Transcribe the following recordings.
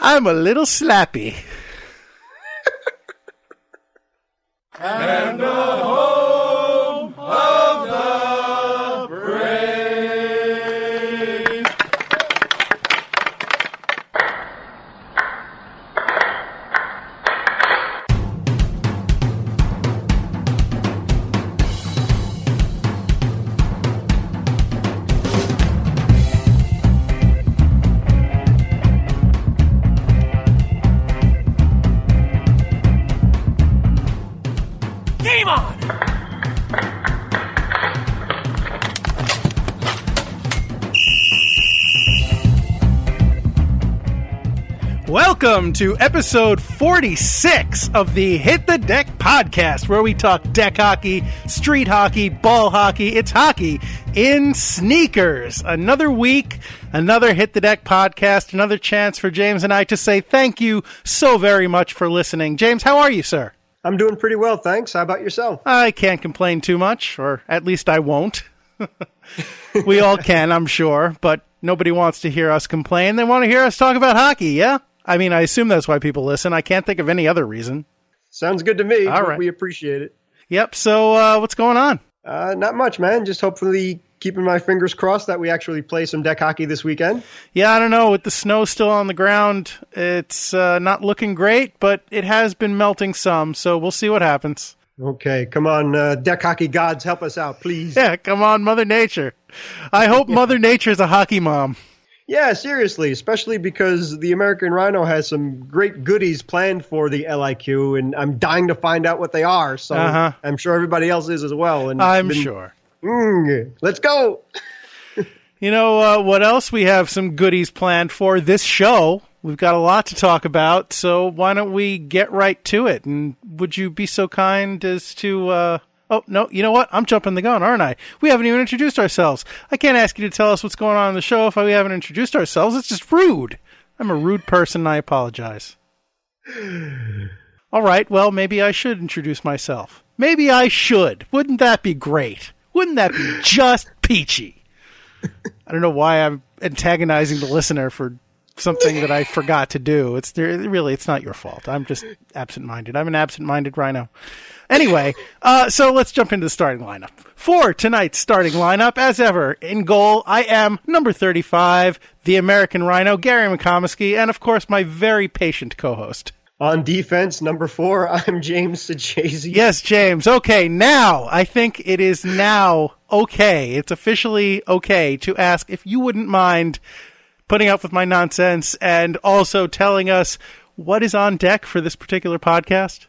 I'm a little slappy. and Welcome to episode 46 of the Hit the Deck podcast, where we talk deck hockey, street hockey, ball hockey. It's hockey in sneakers. Another week, another Hit the Deck podcast, another chance for James and I to say thank you so very much for listening. James, how are you, sir? I'm doing pretty well, thanks. How about yourself? I can't complain too much, or at least I won't. we all can, I'm sure, but nobody wants to hear us complain. They want to hear us talk about hockey, yeah? I mean, I assume that's why people listen. I can't think of any other reason. Sounds good to me. All right. We appreciate it. Yep, so uh, what's going on? Uh, not much, man. Just hopefully keeping my fingers crossed that we actually play some deck hockey this weekend. Yeah, I don't know. With the snow still on the ground, it's uh, not looking great, but it has been melting some, so we'll see what happens. Okay, come on, uh, deck hockey gods, help us out, please. Yeah, come on, Mother Nature. I hope Mother Nature's a hockey mom. Yeah, seriously, especially because the American Rhino has some great goodies planned for the LIQ, and I'm dying to find out what they are. So Uh-huh. I'm sure everybody else is as well. And I'm been- sure. Mm, let's go. You know uh, what else we have some goodies planned for this show? We've got a lot to talk about, so why don't we get right to it? And would you be so kind as to? Uh, oh no, you know what? I'm jumping the gun, aren't I? We haven't even introduced ourselves. I can't ask you to tell us what's going on in the show if we haven't introduced ourselves. It's just rude. I'm a rude person. and I apologize. All right, well, maybe I should introduce myself. Maybe I should. Wouldn't that be great? Wouldn't that be just peachy? I don't know why I'm antagonizing the listener for something that I forgot to do. It's really it's not your fault. I'm just absent-minded. I'm an absent-minded rhino. Anyway, uh, so let's jump into the starting lineup. For tonight's starting lineup, as ever, in goal, I am number 35, the American Rhino, Gary McComiskey, and of course, my very patient co-host. On defense, number four, I'm James Sajazi. Yes, James. Okay, now I think it is now okay. It's officially okay to ask if you wouldn't mind putting up with my nonsense and also telling us what is on deck for this particular podcast.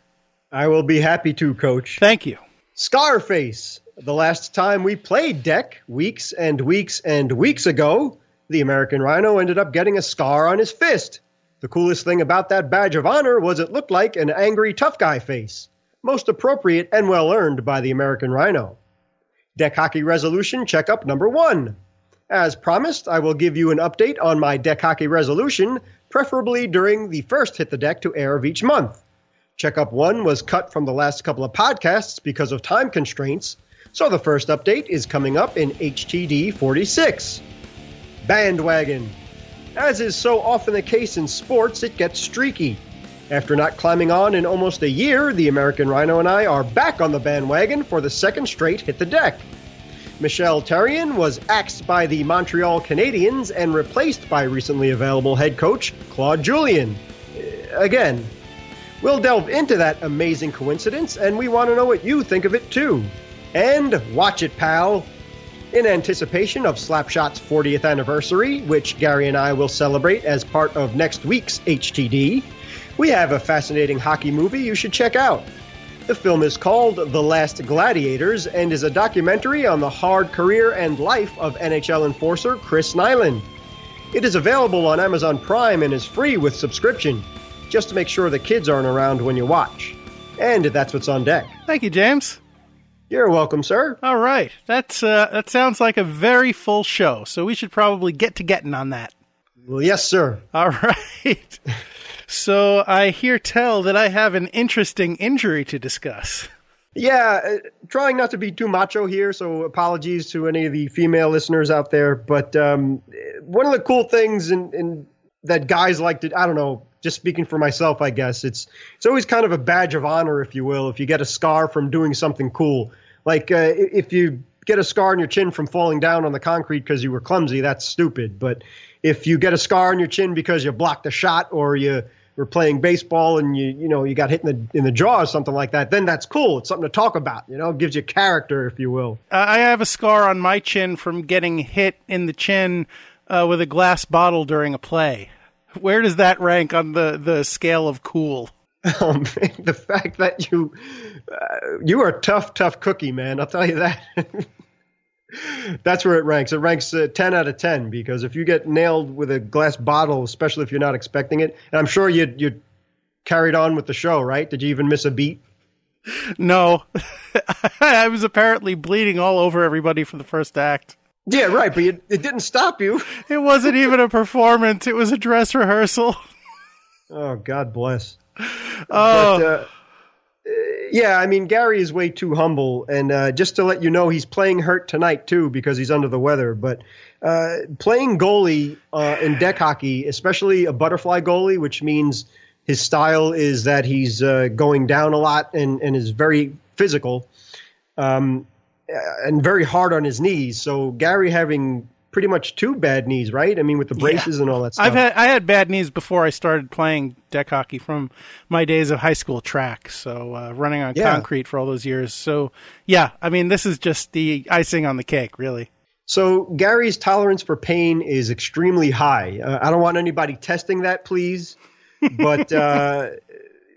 I will be happy to, Coach. Thank you. Scarface. The last time we played deck, weeks and weeks and weeks ago, the American Rhino ended up getting a scar on his fist. The coolest thing about that badge of honor was it looked like an angry tough guy face. Most appropriate and well earned by the American Rhino. Deck Hockey Resolution Checkup Number 1. As promised, I will give you an update on my deck hockey resolution, preferably during the first Hit the Deck to air of each month. Checkup 1 was cut from the last couple of podcasts because of time constraints, so the first update is coming up in HTD 46. Bandwagon. As is so often the case in sports, it gets streaky. After not climbing on in almost a year, the American Rhino and I are back on the bandwagon for the second straight Hit the Deck. Michel Therrien was axed by the Montreal Canadiens and replaced by recently available head coach Claude Julien. Again, we'll delve into that amazing coincidence, and we want to know what you think of it too. And watch it, pal! In anticipation of Slapshot's 40th anniversary, which Gary and I will celebrate as part of next week's HTD, we have a fascinating hockey movie you should check out. The film is called The Last Gladiators and is a documentary on the hard career and life of NHL enforcer Chris Nilan. It is available on Amazon Prime and is free with subscription, just to make sure the kids aren't around when you watch. And that's what's on deck. Thank you, James. You're welcome, sir. All right. That's uh, that sounds like a very full show, so we should probably get to getting on that. Well, yes, sir. All right. so I hear tell that I have an interesting injury to discuss. Yeah, uh, trying not to be too macho here, so apologies to any of the female listeners out there. But um, one of the cool things in, in that guys like to. I don't know. Just speaking for myself, I guess it's it's always kind of a badge of honor, if you will, if you get a scar from doing something cool. Like uh, if you get a scar on your chin from falling down on the concrete because you were clumsy, that's stupid. But if you get a scar on your chin because you blocked a shot or you were playing baseball and you you know you got hit in the in the jaw or something like that, then that's cool. It's something to talk about. You know, it gives you character, if you will. I have a scar on my chin from getting hit in the chin uh, with a glass bottle during a play. Where does that rank on the the scale of cool? Um, the fact that you uh, you are a tough, tough cookie, man. I'll tell you that. That's where it ranks. It ranks uh, 10 out of 10 because if you get nailed with a glass bottle, especially if you're not expecting it, and I'm sure you you carried on with the show, right? Did you even miss a beat? No, I was apparently bleeding all over everybody for the first act. Yeah, right, but you, it didn't stop you. It wasn't even a performance; it was a dress rehearsal. Oh, God bless. Oh, But, uh, yeah, I mean Gary is way too humble, and uh, just to let you know, he's playing hurt tonight too because he's under the weather. But uh, playing goalie uh, in deck hockey, especially a butterfly goalie, which means his style is that he's uh, going down a lot and, and is very physical, um, and very hard on his knees. So Gary having pretty much two bad knees, right? I mean, with the braces and all that stuff. I've had I had bad knees before I started playing deck hockey from my days of high school track. So uh, running on Yeah. concrete for all those years. So yeah, I mean this is just the icing on the cake, really. So Gary's tolerance for pain is extremely high. Uh, I don't want anybody testing that, please. But uh,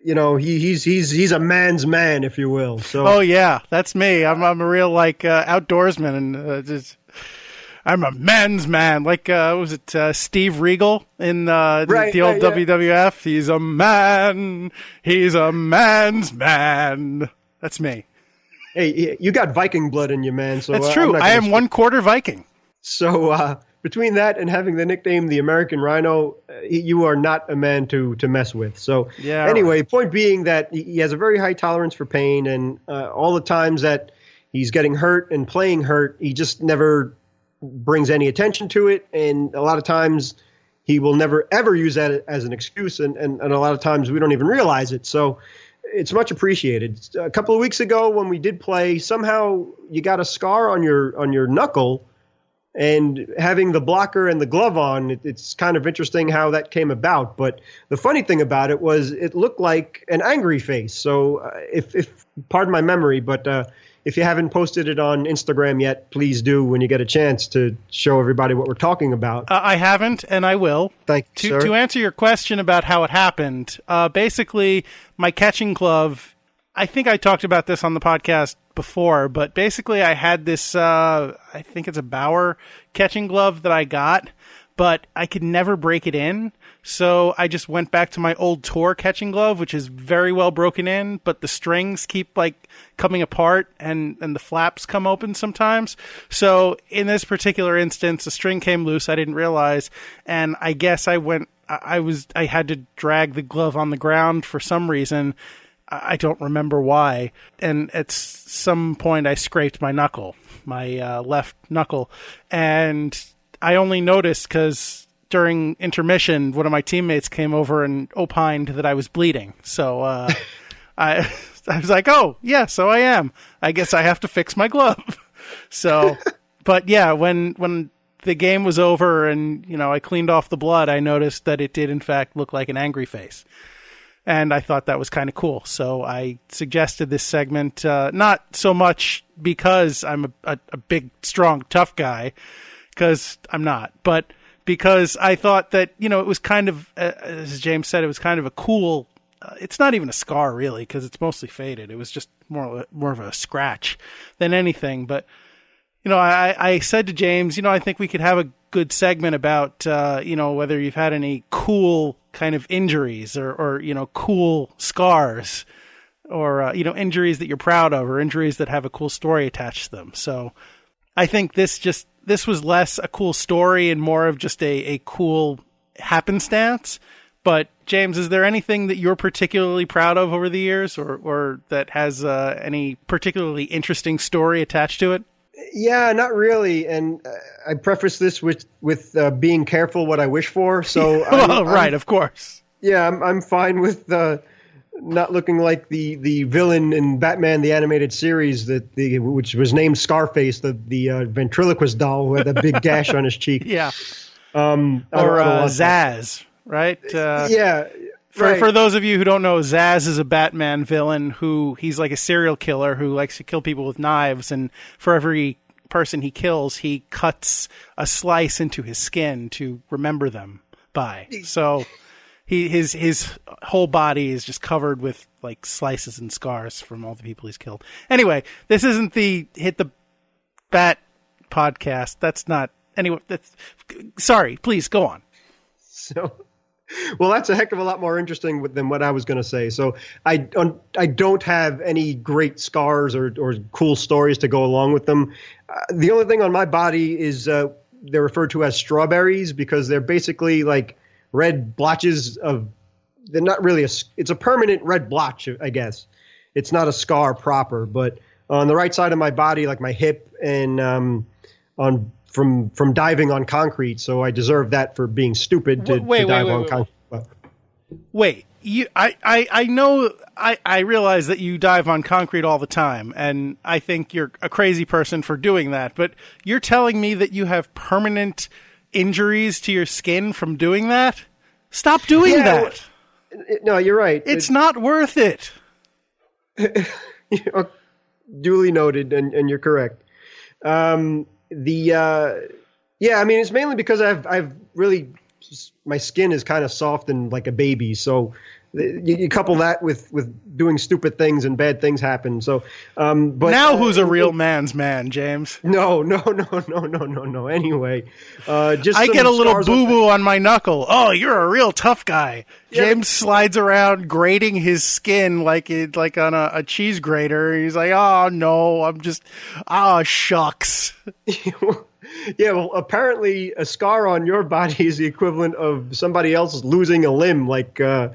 you know, he, he's he's he's a man's man, if you will. So Oh yeah, that's me. I'm I'm a real like uh, outdoorsman and uh, just. I'm a man's man, like uh, was it uh, Steve Regal in uh, the- Right, the old right, yeah. WWF? He's a man. He's a man's man. That's me. hey, you got Viking blood in you, man. So That's uh, true. I am one quarter Viking. So uh, between that and having the nickname the American Rhino, uh, you are not a man to to mess with. So Yeah, anyway, point being that he he has a very high tolerance for pain, and uh, all the times that he's getting hurt and playing hurt, he just never brings any attention to it, and a lot of times he will never ever use that as an excuse, and, and, and a lot of times we don't even realize it. So it's much appreciated. A couple of weeks ago when we did play, somehow you got a scar on your on your knuckle, and having the blocker and the glove on, it, it's kind of interesting how that came about. But the funny thing about it was it looked like an angry face. So uh, if if pardon my memory, but uh, if you haven't posted it on Instagram yet, please do when you get a chance to show everybody what we're talking about. Uh, I haven't, and I will. Thank To, you, sir. to answer your question about how it happened, uh, basically, my catching glove. I think I talked about this on the podcast before, but basically, I had this. Uh, I think it's a Bauer catching glove that I got, but I could never break it in. So I just went back to my old tour catching glove, which is very well broken in, but the strings keep like coming apart and, and the flaps come open sometimes. So in this particular instance, the string came loose. I didn't realize. And I guess I went, I I was, I had to drag the glove on the ground for some reason. I don't remember why. And at some point, I scraped my knuckle, my uh, left knuckle. And I only noticed because during intermission, one of my teammates came over and opined that I was bleeding. So uh, I, I was like, "Oh, yeah, so I am. I guess I have to fix my glove." So, but yeah, when when the game was over and you know I cleaned off the blood, I noticed that it did in fact look like an angry face and I thought that was kind of cool. So I suggested this segment, uh, not so much because I'm a, a, a big, strong, tough guy, because I'm not, but because I thought that you know it was kind of, as James said, it was kind of a cool. Uh, it's not even a scar really, because it's mostly faded. It was just more more of a scratch than anything, but you know, I, I said to James, you know, I think we could have a good segment about, uh, you know, whether you've had any cool kind of injuries or, or you know, cool scars or, uh, you know, injuries that you're proud of or injuries that have a cool story attached to them. So I think this just, this was less a cool story and more of just a, a cool happenstance. But James, is there anything that you're particularly proud of over the years or, or that has uh, any particularly interesting story attached to it? Yeah, not really. And uh, I preface this with with uh, being careful what I wish for. So, I'm, well, right, I'm, of course. yeah, I'm I'm fine with uh, not looking like the the villain in Batman the animated series that the which was named Scarface, the the uh, ventriloquist doll who had that big gash on his cheek. Yeah. Um, Or uh. Zsasz, right? Uh, Yeah. For, right. for those of you who don't know, Zsasz is a Batman villain who he's like a serial killer who likes to kill people with knives, and for every person he kills, he cuts a slice into his skin to remember them by. So he his his whole body is just covered with like slices and scars from all the people he's killed. Anyway, this isn't the hit the bat podcast. That's not anyway. That's sorry. Please go on. So, well, that's a heck of a lot more interesting than what I was going to say. So, I I don't have any great scars or, or cool stories to go along with them. Uh, the only thing on my body is uh, they're referred to as strawberries because they're basically like red blotches of. They're not really a. It's a permanent red blotch, I guess. It's not a scar proper, but on the right side of my body, like my hip and um, on from from diving on concrete. So I deserve that for being stupid to, Wait, to dive wait, on wait, concrete. Wait, you, I, I, I know, I, I realize that you dive on concrete all the time, and I think you're a crazy person for doing that. But you're telling me that you have permanent injuries to your skin from doing that? Stop doing Yeah, that. No, you're right. It's not worth it. It- duly noted, and, and you're correct. Um, the uh, yeah, I mean, it's mainly because I've I've really my skin is kind of soft and like a baby, so you, you couple that with with doing stupid things and bad things happen. So, um, but now who's a real man's man, James? No, no, no, no, no, no, no. Anyway, uh, just I get a little boo boo on my knuckle. Oh, you're a real tough guy. Yeah. James slides around grating his skin like it like on a, a cheese grater. He's like, oh no, I'm just ah shucks. yeah, well, apparently a scar on your body is the equivalent of somebody else losing a limb, like uh,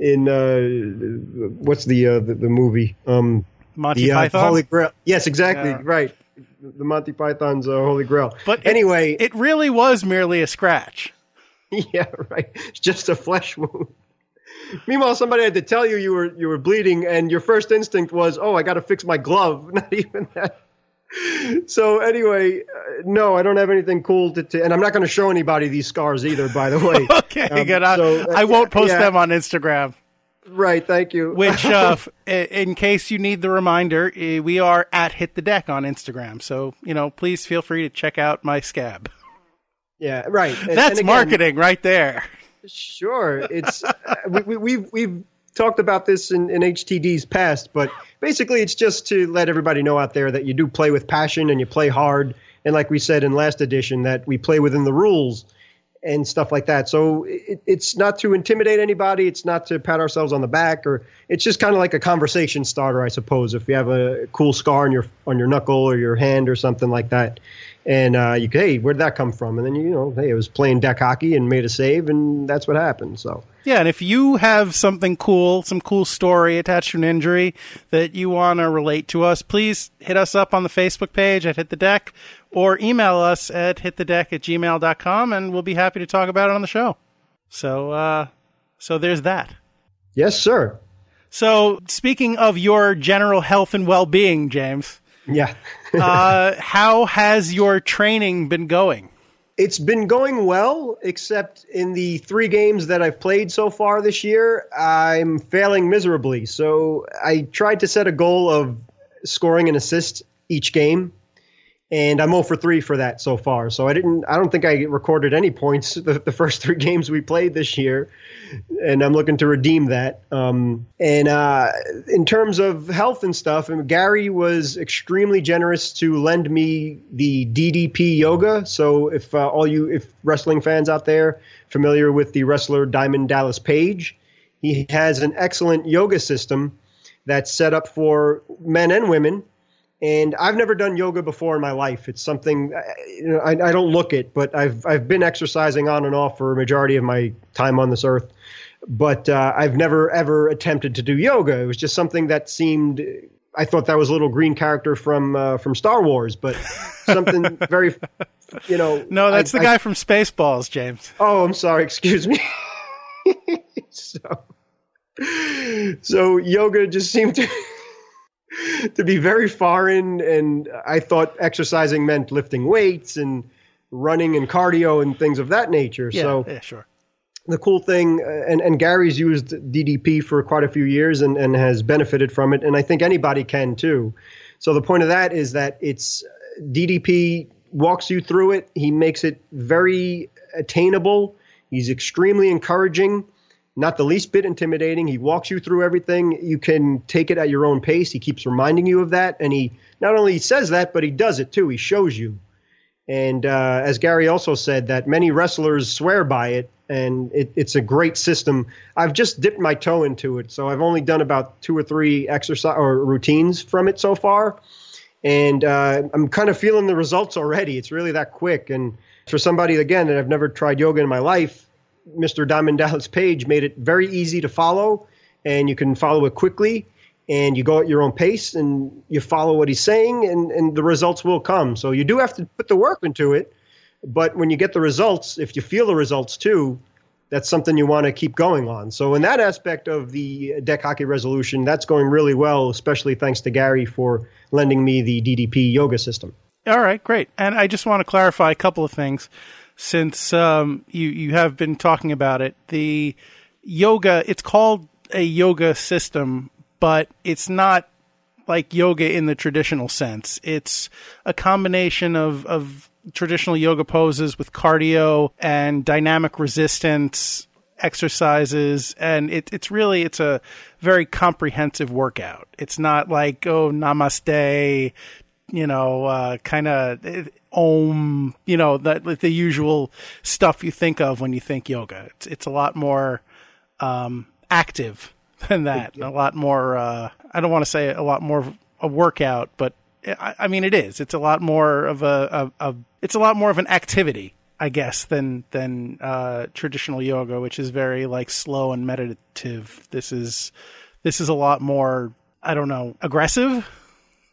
in uh, what's the, uh, the the movie? Um, Monty the uh, Python. Holy Grail. Yes, exactly. Yeah. Right. The Monty Python's uh, Holy Grail. But it- anyway, it really was merely a scratch. yeah, right. It's just a flesh wound. Meanwhile, somebody had to tell you you were you were bleeding, and your first instinct was, "Oh, I got to fix my glove." Not even that. So anyway, uh, no, I don't have anything cool to, to and I'm not going to show anybody these scars either. By the way, Okay, Um, good. I, so, uh, I won't post yeah. them on Instagram. right? Thank you. Which, uh, in case you need the reminder, we are at Hit the Deck on Instagram. So you know, please feel free to check out my scab. yeah, right. And- That's and again, marketing right there. Sure, it's uh, we, we, we've we've talked about this in, in HTD's past, but basically it's just to let everybody know out there that you do play with passion and you play hard, and like we said in last edition, that we play within the rules and stuff like that. So it, it's not to intimidate anybody. It's not to pat ourselves on the back, or it's just kind of like a conversation starter, I suppose. If you have a cool scar on your on your knuckle or your hand or something like that, and uh, you hey, where'd that come from? And then you know, hey, it was playing deck hockey and made a save, and that's what happened. So Yeah, and if you have something cool, some cool story attached to an injury that you want to relate to us, please hit us up on the Facebook page at Hit the Deck or email us at hitthedeck at gmail.com and we'll be happy to talk about it on the show. So, uh, so there's that. yes, sir. So, speaking of your general health and well being, James, Yeah. Uh, how has your training been going? It's been going well, except in the three games that I've played so far this year, I'm failing miserably. So I tried to set a goal of scoring an assist each game, and I'm 0 for 3 for that so far. So I didn't, I don't think I recorded any points the, the first three games we played this year, and I'm looking to redeem that. Um, and uh, in terms of health and stuff, I mean, Gary was extremely generous to lend me the DDP yoga. So if uh, all you, if wrestling fans out there familiar with the wrestler Diamond Dallas Page, he has an excellent yoga system that's set up for men and women. And I've never done yoga before in my life. It's something uh, you know, I, I don't look it, but I've I've been exercising on and off for a majority of my time on this earth. But uh, I've never ever attempted to do yoga. It was just something that seemed I thought that was a little green character from uh, from Star Wars, but something very, you know. No, that's I, the guy I, from Spaceballs, James. Oh, I'm sorry. Excuse me. so, so yoga just seemed to to be very foreign, and I thought exercising meant lifting weights and running and cardio and things of that nature. Yeah, so yeah, sure. the cool thing, uh, and, and Gary's used DDP for quite a few years and, and has benefited from it, and I think anybody can too. So the point of that is that it's DDP walks you through it. He makes it very attainable. He's extremely encouraging, not the least bit intimidating. He walks you through everything. You can take it at your own pace. He keeps reminding you of that, and he not only says that, but he does it too. He shows you. And uh, as Gary also said, that many wrestlers swear by it, and it, it's a great system. I've just dipped my toe into it, so I've only done about two or three exercise or routines from it so far, and uh, I'm kind of feeling the results already. It's really that quick, and for somebody again that I've never tried yoga in my life, Mr. Diamond Dallas Page made it very easy to follow, and you can follow it quickly and you go at your own pace and you follow what he's saying and, and the results will come. So you do have to put the work into it. But when you get the results, if you feel the results too, that's something you want to keep going on. So in that aspect of the deck hockey resolution, that's going really well, especially thanks to Gary for lending me the DDP yoga system. All right, great. And I just want to clarify a couple of things since um, you you have been talking about it. The yoga, it's called a yoga system, but it's not like yoga in the traditional sense. It's a combination of, of traditional yoga poses with cardio and dynamic resistance exercises and it, it's really it's a very comprehensive workout it's not like oh namaste you know uh, kind of om you know the, the usual stuff you think of when you think yoga it's, it's a lot more um, active than that. A lot more. Uh, I don't want to say a lot more of a workout, but I, I, mean it is. It's a lot more of a, a, a, It's a lot more of an activity, I guess, than than uh, traditional yoga, which is very like slow and meditative. This is this is a lot more. I don't know, aggressive,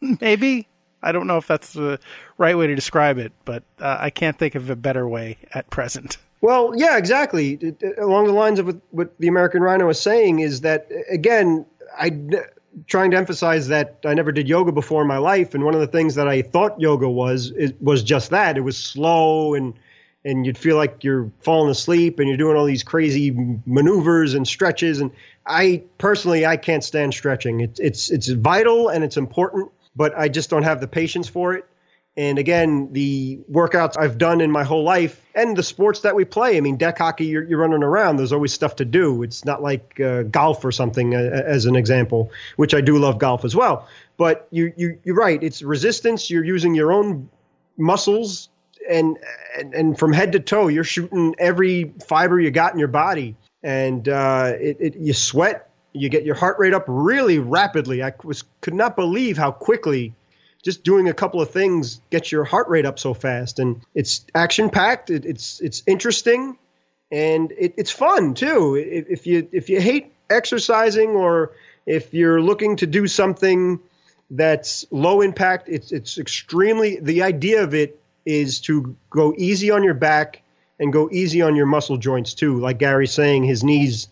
maybe. I don't know if that's the right way to describe it, but uh, I can't think of a better way at present. Well, yeah, exactly. Along the lines of what, the American Rhino is saying is that again, I trying to emphasize that I never did yoga before in my life, and one of the things that I thought yoga was it was just that. It was slow and and you'd feel like you're falling asleep and you're doing all these crazy maneuvers and stretches. And I personally, I can't stand stretching. It's it's it's vital and it's important, but I just don't have the patience for it. And again, the workouts I've done in my whole life and the sports that we play. I mean, deck hockey, you're, you're running around. There's always stuff to do. It's not like uh, golf or something, uh, as an example, which I do love golf as well. But you, you, you're right. It's resistance. You're using your own muscles and, and, and from head to toe, you're shooting every fiber you got in your body. And uh, it, it, you sweat, you get your heart rate up really rapidly. I was could not believe how quickly just doing a couple of things gets your heart rate up so fast. And it's action packed. It, it's it's interesting, and it, it's fun too. If, you if you hate exercising or if you're looking to do something that's low impact, it's it's extremely. The idea of it is to go easy on your back and go easy on your muscle joints too. Like Gary's saying, his knees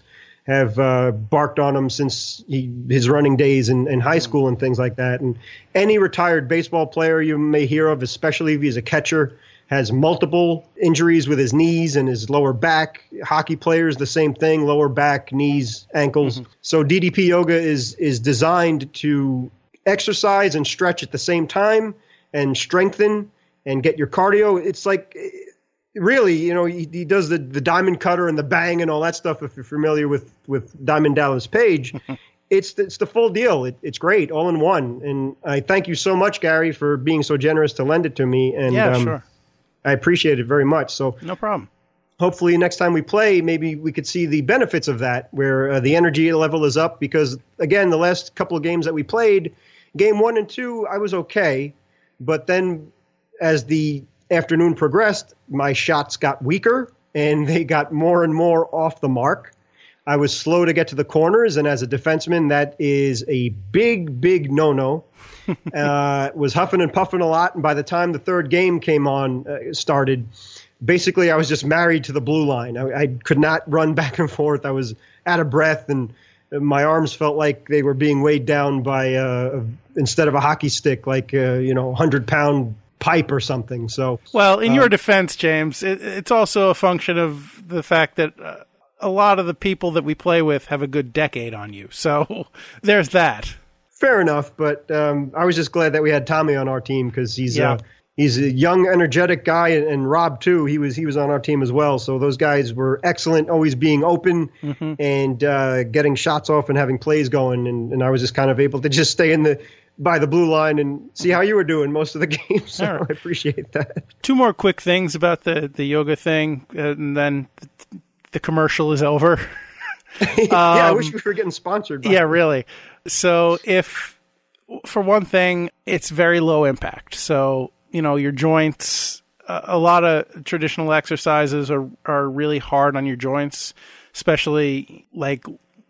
have uh, barked on him since he, his running days in, in high school and things like that. And any retired baseball player you may hear of, especially if he's a catcher, has multiple injuries with his knees and his lower back. Hockey players, the same thing: lower back, knees, ankles. Mm-hmm. So DDP yoga is is designed to exercise and stretch at the same time and strengthen and get your cardio. It's like really, you know, he, he, does the, the diamond cutter and the bang and all that stuff. If you're familiar with with Diamond Dallas Page, it's the, it's the full deal. It, it's great, all in one. And I thank you so much, Gary, for being so generous to lend it to me. And yeah, um, sure. I appreciate it very much. So no problem. Hopefully, next time we play, maybe we could see the benefits of that, where uh, the energy level is up. Because again, the last couple of games that we played, game one and two, I was okay, but then as the afternoon progressed, my shots got weaker and they got more and more off the mark. I was slow to get to the corners, and as a defenseman, that is a big, big no-no. uh, was huffing and puffing a lot, and by the time the third game came on, uh, started, basically I was just married to the blue line. I, I could not run back and forth. I was out of breath, and my arms felt like they were being weighed down by uh, instead of a hockey stick, like uh, you know, hundred pound pipe or something. So, well, in um, your defense, James, it, it's also a function of the fact that uh, a lot of the people that we play with have a good decade on you. So there's that. Fair enough, but um, I was just glad that we had Tommy on our team because he's yeah. uh, he's a young, energetic guy, and, and, Rob too. He was he was on our team as well. So those guys were excellent, always being open mm-hmm. and uh, getting shots off and having plays going. And, and I was just kind of able to just stay in the by the blue line and see how you were doing most of the games. So right. I appreciate that. Two more quick things about the the yoga thing, uh, and then the commercial is over. yeah, um, I wish we were getting sponsored. yeah, really. So if for one thing, it's very low impact. So you know your joints. a lot of traditional exercises are are really hard on your joints, especially like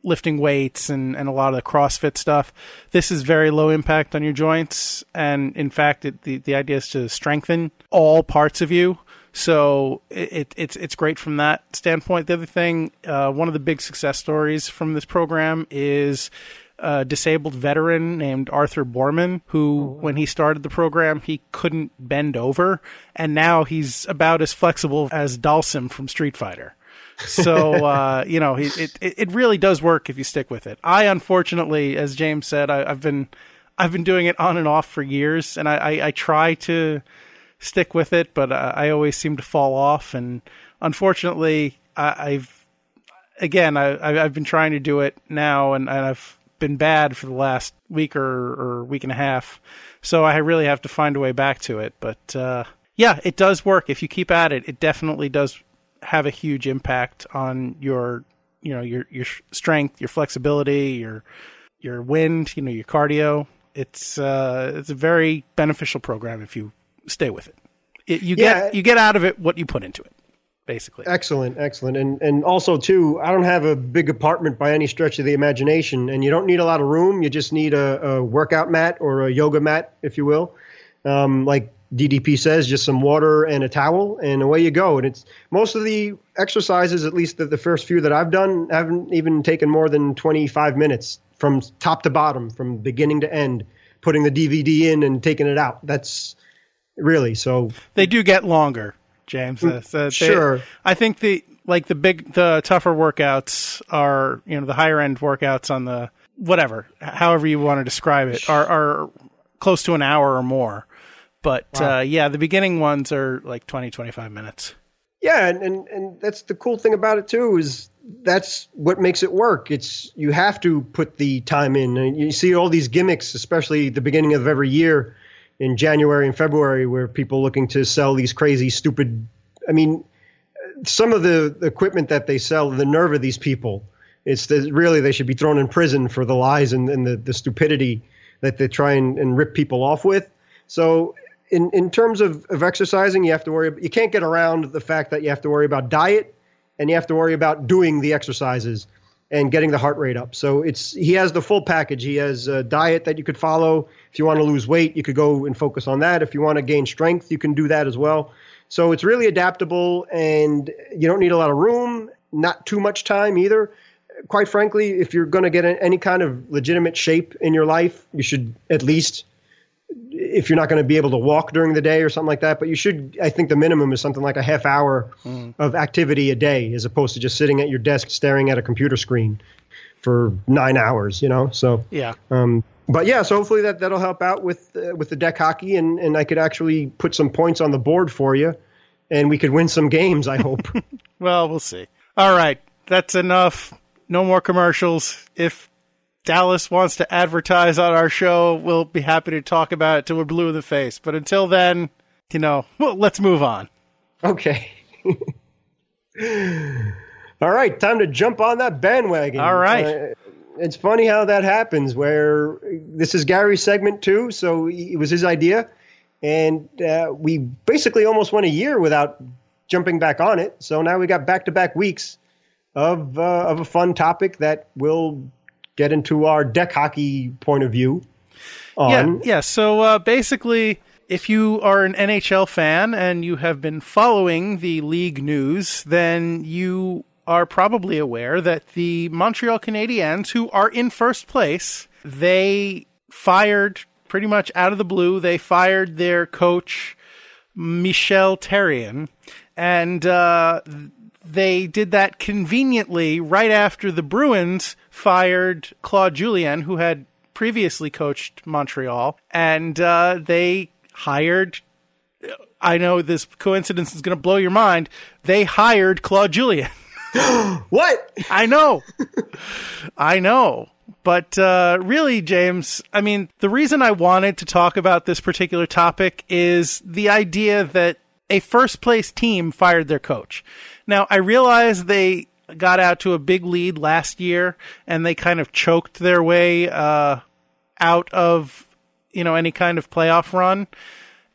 lifting weights and, and a lot of the CrossFit stuff. This is very low impact on your joints. And in fact, it, the, the idea is to strengthen all parts of you. So it, it's it's great from that standpoint. The other thing, uh, one of the big success stories from this program is a disabled veteran named Arthur Boorman, who, when he started the program, he couldn't bend over, and now he's about as flexible as Dhalsim from Street Fighter. So uh, you know, it, it it really does work if you stick with it. I unfortunately, as James said, I, have been I've been doing it on and off for years, and I, I, I try to stick with it, but uh, I always seem to fall off. And unfortunately, I, have again I, I've been trying to do it now, and, and I've been bad for the last week or, or week and a half. So I really have to find a way back to it. But uh, yeah, it does work if you keep at it. It definitely does have a huge impact on your you know your your strength, your flexibility, your your wind, you know your cardio. It's uh, it's a very beneficial program if you stay with it. it you yeah. get you get out of it what you put into it, basically. Excellent, excellent, and and also too, I don't have a big apartment by any stretch of the imagination, and you don't need a lot of room. You just need a, a workout mat or a yoga mat, if you will. Um, like DDP says, just some water and a towel, and away you go. And it's most of the exercises, at least the, the first few that I've done, haven't even taken more than 25 minutes from top to bottom, from beginning to end, putting the DVD in and taking it out. That's really so. They do get longer, James. Uh, so they, sure. I think the like the big, the tougher workouts are, you know, the higher end workouts on the whatever, however you want to describe it, are are close to an hour or more. But wow. uh, yeah, the beginning ones are like 20, 25 minutes. Yeah, and, and and that's the cool thing about it too is that's what makes it work. It's you have to put the time in, and you see all these gimmicks, especially the beginning of every year in January and February where people looking to sell these crazy, stupid. I mean, some of the equipment that they sell, the nerve of these people, it's the, really they should be thrown in prison for the lies and, and the, the stupidity that they try and, and rip people off with. So in, in terms of, of exercising, you have to worry. You can't get around the fact that you have to worry about diet and you have to worry about doing the exercises and getting the heart rate up. So it's he has the full package. He has a diet that you could follow. If you want to lose weight, you could go and focus on that. If you want to gain strength, you can do that as well. So it's really adaptable and you don't need a lot of room, not too much time either. Quite frankly, if you're going to get any kind of legitimate shape in your life, you should at least if you're not going to be able to walk during the day or something like that, but you should, I think the minimum is something like a half hour mm. of activity a day as opposed to just sitting at your desk staring at a computer screen for nine hours, you know? So, yeah. Um, but yeah, so hopefully that, that'll help out with, uh, with the deck hockey and, and I could actually put some points on the board for you and we could win some games, I hope. well, we'll see. All right. That's enough. No more commercials. If Dallas wants to advertise on our show, we'll be happy to talk about it till we're blue in the face. But until then, you know, well, let's move on. Okay. All right, time to jump on that bandwagon. All right. Uh, it's funny how that happens. Where this is Gary's segment too, so it was his idea, and uh, we basically almost went a year without jumping back on it. So now we got back-to-back weeks of uh, of a fun topic that we'll get into our deck hockey point of view. On. Yeah, yeah. So uh, basically, if you are an NHL fan and you have been following the league news, then you are probably aware that the Montreal Canadiens, who are in first place, they fired pretty much out of the blue. They fired their coach Michel Therrien, and uh, they did that conveniently right after the Bruins fired Claude Julien, who had previously coached Montreal, and uh, they hired. I know this coincidence is going to blow your mind. They hired Claude Julien. what? I know. I know. But uh, really, James, I mean, the reason I wanted to talk about this particular topic is the idea that a first place team fired their coach. Now, I realize they got out to a big lead last year and they kind of choked their way uh, out of you know any kind of playoff run,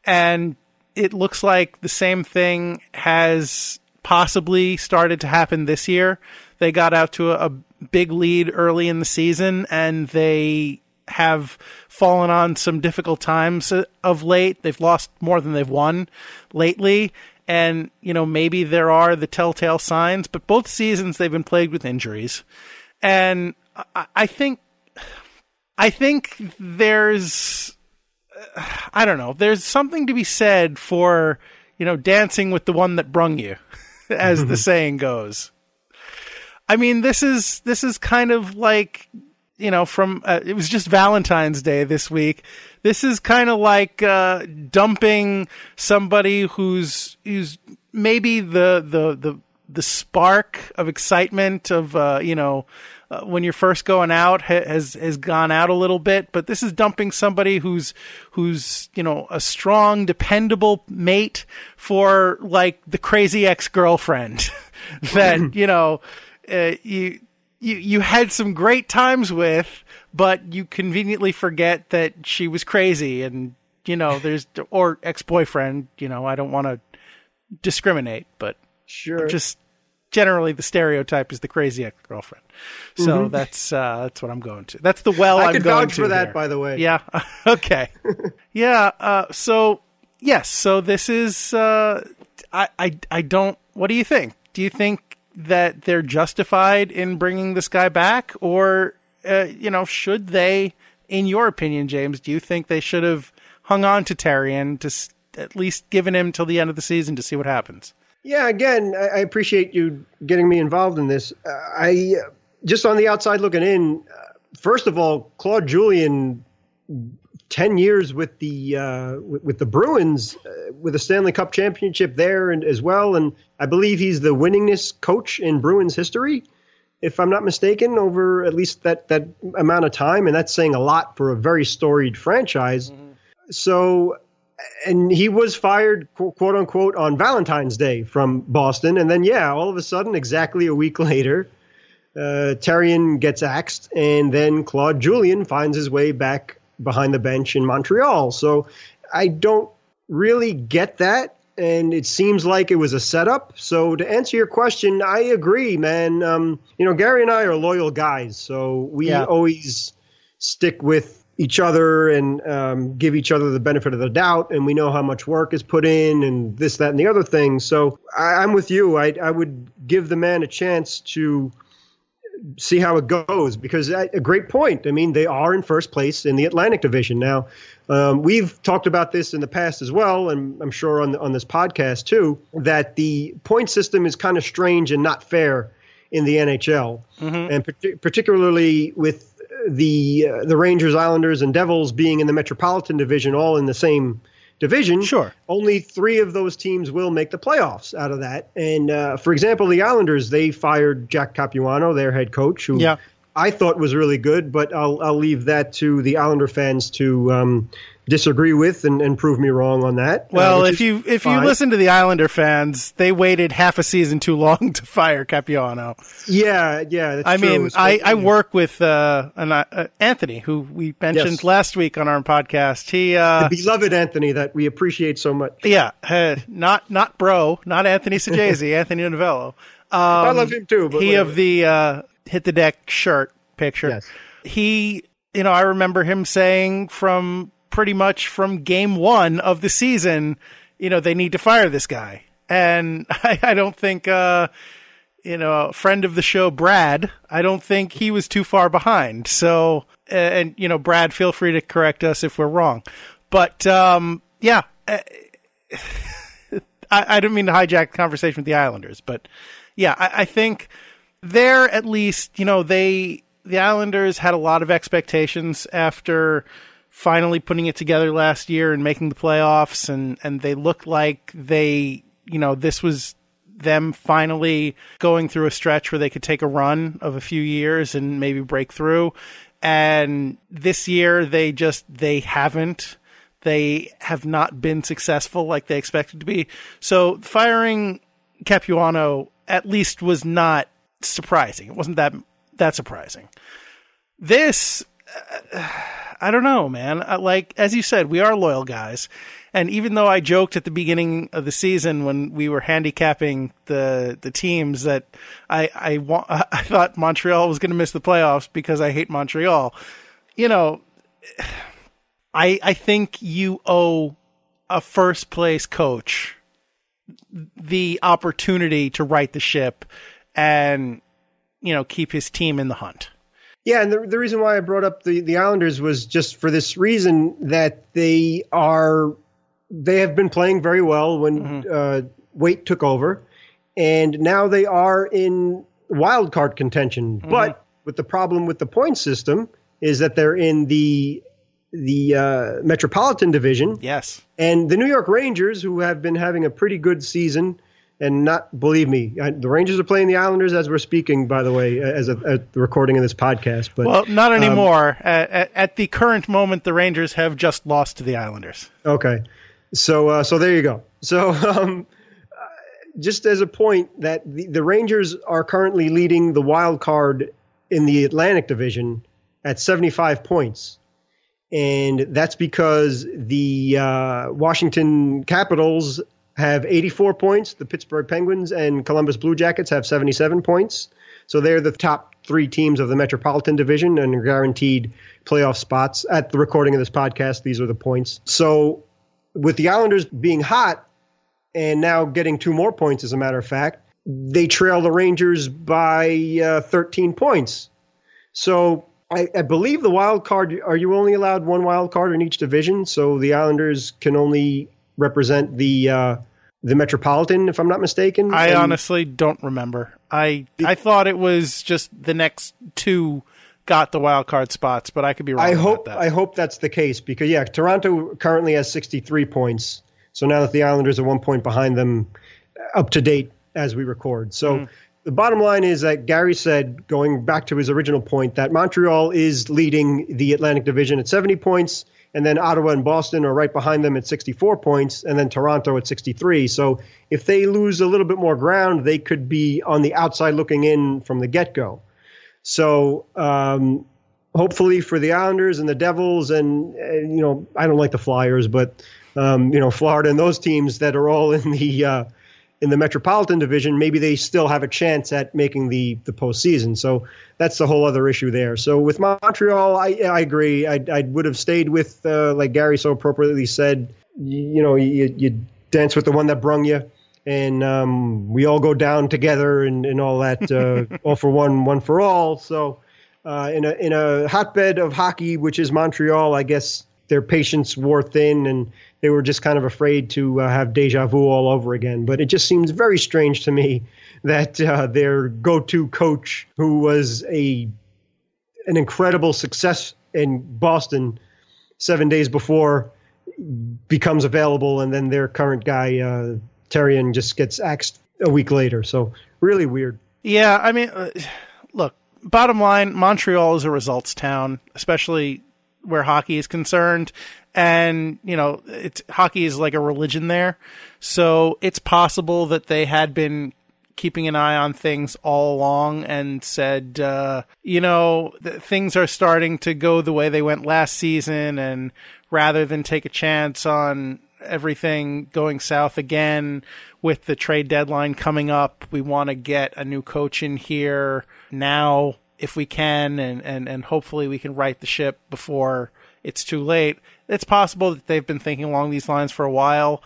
and it looks like the same thing has possibly started to happen this year. They got out to a, a big lead early in the season and they have fallen on some difficult times of late. They've lost more than they've won lately. And, you know, maybe there are the telltale signs, but both seasons they've been plagued with injuries. And I, I think, I think there's, uh, I don't know, there's something to be said for, you know, dancing with the one that brung you, as the saying goes. I mean, this is this is kind of like you know from uh, it was just Valentine's Day this week. This is kind of like uh, dumping somebody who's who's maybe the the the the spark of excitement of uh, you know uh, when you're first going out ha- has has gone out a little bit, but this is dumping somebody who's who's you know a strong, dependable mate for like the crazy ex girlfriend that you know uh, you you you had some great times with, but you conveniently forget that she was crazy, and you know there's or ex boyfriend. You know I don't want to discriminate, but sure, just generally the stereotype is the crazy ex girlfriend. So mm-hmm. that's uh, that's what I'm going to. That's the well I am going vouch for that, by the way. Yeah. okay. yeah. Uh, so yes. So this is. Uh, I I I don't. What do you think? Do you think that they're justified in bringing this guy back, or uh, you know, should they, in your opinion, James, do you think they should have hung on to Therrien to s- at least given him till the end of the season to see what happens? Yeah, again, I, appreciate you getting me involved in this. Uh, I just on the outside looking in. Uh, first of all, Claude Julien 10 years with the uh, with, with, the Bruins uh, with a Stanley Cup championship there and as well and I believe he's the winningest coach in Bruins history if I'm not mistaken over at least that that amount of time and that's saying a lot for a very storied franchise mm-hmm. so and he was fired quote unquote on Valentine's Day from Boston and then yeah all of a sudden exactly a week later uh, Therrien gets axed and then Claude Julien finds his way back behind the bench in Montreal. So I don't really get that. And it seems like it was a setup. So to answer your question, I agree, man. Um, you know, Gary and I are loyal guys, so we yeah. always stick with each other and um, give each other the benefit of the doubt. And we know how much work is put in and this, that, and the other thing. So I, am with you. I, I would give the man a chance to see how it goes because a great point. I mean, they are in first place in the Atlantic Division now. Um, we've talked about this in the past as well, and I'm sure on on this podcast too, that the point system is kind of strange and not fair in the NHL, mm-hmm. and par- particularly with the uh, the Rangers, Islanders, and Devils being in the Metropolitan Division, all in the same division. Sure. Only three of those teams will make the playoffs out of that. And uh, for example, the Islanders they fired Jack Capuano, their head coach, who yeah. I thought was really good, but I'll I'll leave that to the Islander fans to um, disagree with and, and prove me wrong on that. Uh, well, uh, if you if fine. you listen to the Islander fans, they waited half a season too long to fire Capuano. Yeah, yeah. I true. mean, I, I work with uh, an, uh, Anthony, who we mentioned yes. last week on our podcast. He uh, the beloved Anthony that we appreciate so much. Yeah, uh, not not bro, not Anthony Sajazi, Anthony Novello. I love him too. But he whatever. of the uh, hit the deck shirt picture. Yes. He, you know, I remember him saying from pretty much from game one of the season, you know, they need to fire this guy. And I, I don't think, uh, you know, a friend of the show, Brad, I don't think he was too far behind. So, uh, and, you know, Brad, feel free to correct us if we're wrong. But, um, yeah, uh, I, I didn't mean to hijack the conversation with the Islanders, but yeah, I, I think there at least, you know, they, the Islanders had a lot of expectations after finally putting it together last year and making the playoffs and, and they looked like they, you know, this was them finally going through a stretch where they could take a run of a few years and maybe break through. And this year they just, they haven't. They have not been successful like they expected to be. So firing Capuano at least was not surprising. It wasn't that that surprising. This, uh, I don't know, man. Uh, like as you said, we are loyal guys, and even though I joked at the beginning of the season when we were handicapping the the teams that I I wa- I thought Montreal was going to miss the playoffs because I hate Montreal, you know, I I think you owe a first place coach the opportunity to right the ship and you know keep his team in the hunt. Yeah, and the, the reason why I brought up the, the Islanders was just for this reason that they are they have been playing very well when uh, Weight took over, and now they are in wild card contention. But with the problem with the point system is that they're in the the uh, Metropolitan Division, Yes. and the New York Rangers, who have been having a pretty good season, and not believe me, I, the Rangers are playing the Islanders as we're speaking. By the way, as a, the recording of this podcast, but Well, not anymore. at, at, at the current moment, the Rangers have just lost to the Islanders. Okay, so uh, so there you go. So um, uh, just as a point that the, the Rangers are currently leading the wild card in the Atlantic Division at 75 points, and that's because the uh, Washington Capitals have 84 points, the Pittsburgh Penguins and Columbus Blue Jackets have 77 points. So they're the top three teams of the Metropolitan Division and are guaranteed playoff spots. At the recording of this podcast, these are the points. So with the Islanders being hot and now getting two more points, as a matter of fact, they trail the Rangers by uh, 13 points. So I, I believe the wild card, are you only allowed one wild card in each division? So the Islanders can only represent the uh, the Metropolitan, if I'm not mistaken. I And- honestly don't remember. I I thought it was just the next two got the wild card spots, but I could be wrong. I about hope that. I hope that's the case because yeah, Toronto currently has 63 points. So now that the Islanders are one point behind them, up to date as we record. So Mm-hmm. the bottom line is that Gary said, going back to his original point, that Montreal is leading the Atlantic Division at 70 points, and then Ottawa and Boston are right behind them at 64 points, and then Toronto at 63. So if they lose a little bit more ground, they could be on the outside looking in from the get go. So um, hopefully for the Islanders and the Devils, and uh, you know I don't like the Flyers, but um, you know Florida and those teams that are all in the uh, in the Metropolitan Division, maybe they still have a chance at making the the postseason. So that's the whole other issue there. So with Montreal, I I agree. I I would have stayed with uh, like Gary so appropriately said. You, you know you you dance with the one that brung you. And um, we all go down together, and, and all that, uh, all for one, one for all. So, uh, in a in a hotbed of hockey, which is Montreal, I guess their patience wore thin, and they were just kind of afraid to uh, have deja vu all over again. But it just seems very strange to me that uh, their go-to coach, who was a an incredible success in Boston seven days before, becomes available, and then their current guy uh, Therrien just gets axed a week later. So really weird. Yeah, I mean, uh, look. Bottom line, Montreal is a results town, especially where hockey is concerned, and you know, it's hockey is like a religion there. So it's possible that they had been keeping an eye on things all along and said, uh, you know, th- things are starting to go the way they went last season, and rather than take a chance on everything going south again with the trade deadline coming up. We want to get a new coach in here now if we can, and, and, and hopefully we can right the ship before it's too late. It's possible that they've been thinking along these lines for a while,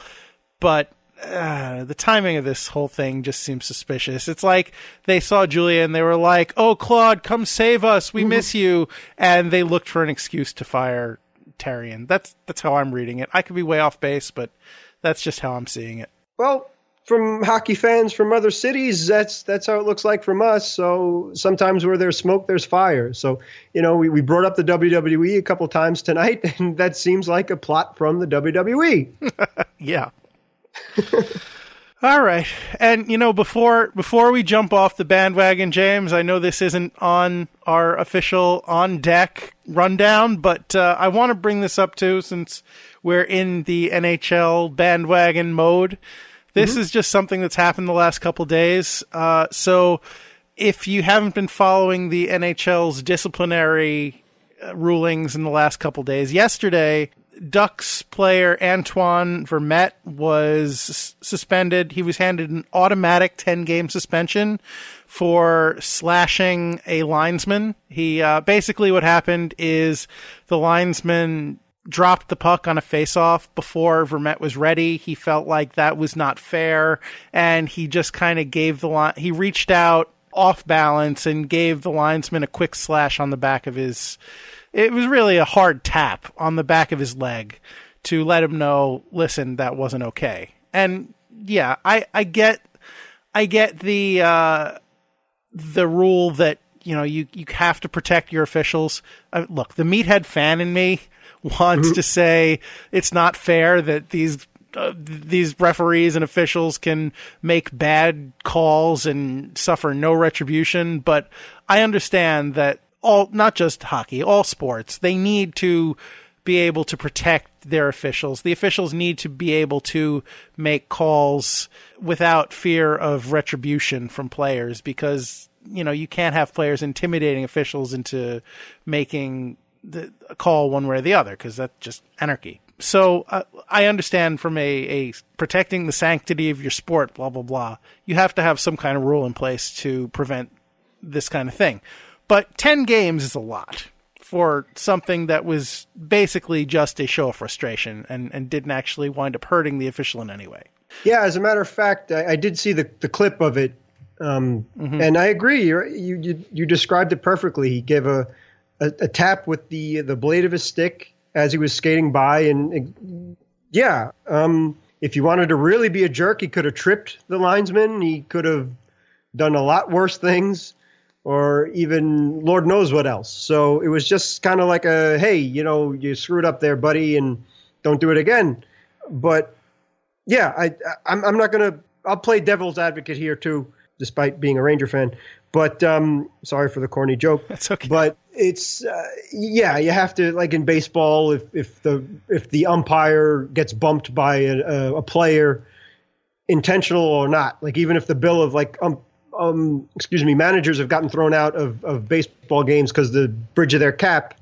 but uh, the timing of this whole thing just seems suspicious. It's like they saw Julien and they were like, "Oh, Claude, come save us. We miss you," and they looked for an excuse to fire Therrien. That's that's how I'm reading it. I could be way off base, but that's just how I'm seeing it. Well, from hockey fans from other cities, that's that's how it looks like from us. So sometimes where there's smoke, there's fire. So you know, we, we brought up the WWE a couple times tonight, and that seems like a plot from the WWE. yeah. All right. And you know, before before we jump off the bandwagon, James, I know this isn't on our official on deck rundown, but uh, I want to bring this up too since we're in the NHL bandwagon mode. This mm-hmm. is just something that's happened the last couple days. Uh, so if you haven't been following the NHL's disciplinary uh, rulings in the last couple days, yesterday Ducks player Antoine Vermette was suspended. He was handed an automatic 10 game suspension for slashing a linesman. He uh, basically what happened is the linesman dropped the puck on a face-off before Vermette was ready. He felt like that was not fair, and he just kind of gave the line. He reached out off balance and gave the linesman a quick slash on the back of his it was really a hard tap on the back of his leg to let him know, listen, that wasn't okay. And yeah, I, I get, I get the, uh, the rule that, you know, you, you have to protect your officials. Uh, look, the meathead fan in me wants mm-hmm. to say it's not fair that these uh, these referees and officials can make bad calls and suffer no retribution, but I understand that all not just hockey, all sports, they need to be able to protect their officials. The officials need to be able to make calls without fear of retribution from players because you know you can't have players intimidating officials into making the call one way or the other because that's just anarchy. So uh, I understand from a, a protecting the sanctity of your sport, blah blah blah. You have to have some kind of rule in place to prevent this kind of thing. But 10 games is a lot for something that was basically just a show of frustration and, and didn't actually wind up hurting the official in any way. Yeah, as a matter of fact, I, I did see the, the clip of it. Um, mm-hmm. And I agree. you you, you described it perfectly. He gave a, a, a, tap with the, the blade of his stick as he was skating by. And, and yeah, um, if he wanted to really be a jerk, he could have tripped the linesman. He could have done a lot worse things or even Lord knows what else. So it was just kind of like a, hey, you know, you screwed up there, buddy, and don't do it again. But yeah, I, I'm, I'm not gonna. I'll play devil's advocate here too, despite being a Ranger fan. But um, sorry for the corny joke. That's okay. But it's uh, yeah, you have to like in baseball, if if the if the umpire gets bumped by a, a player, intentional or not, like even if the bill of like um, um, excuse me, managers have gotten thrown out of, of baseball games because the bridge of their cap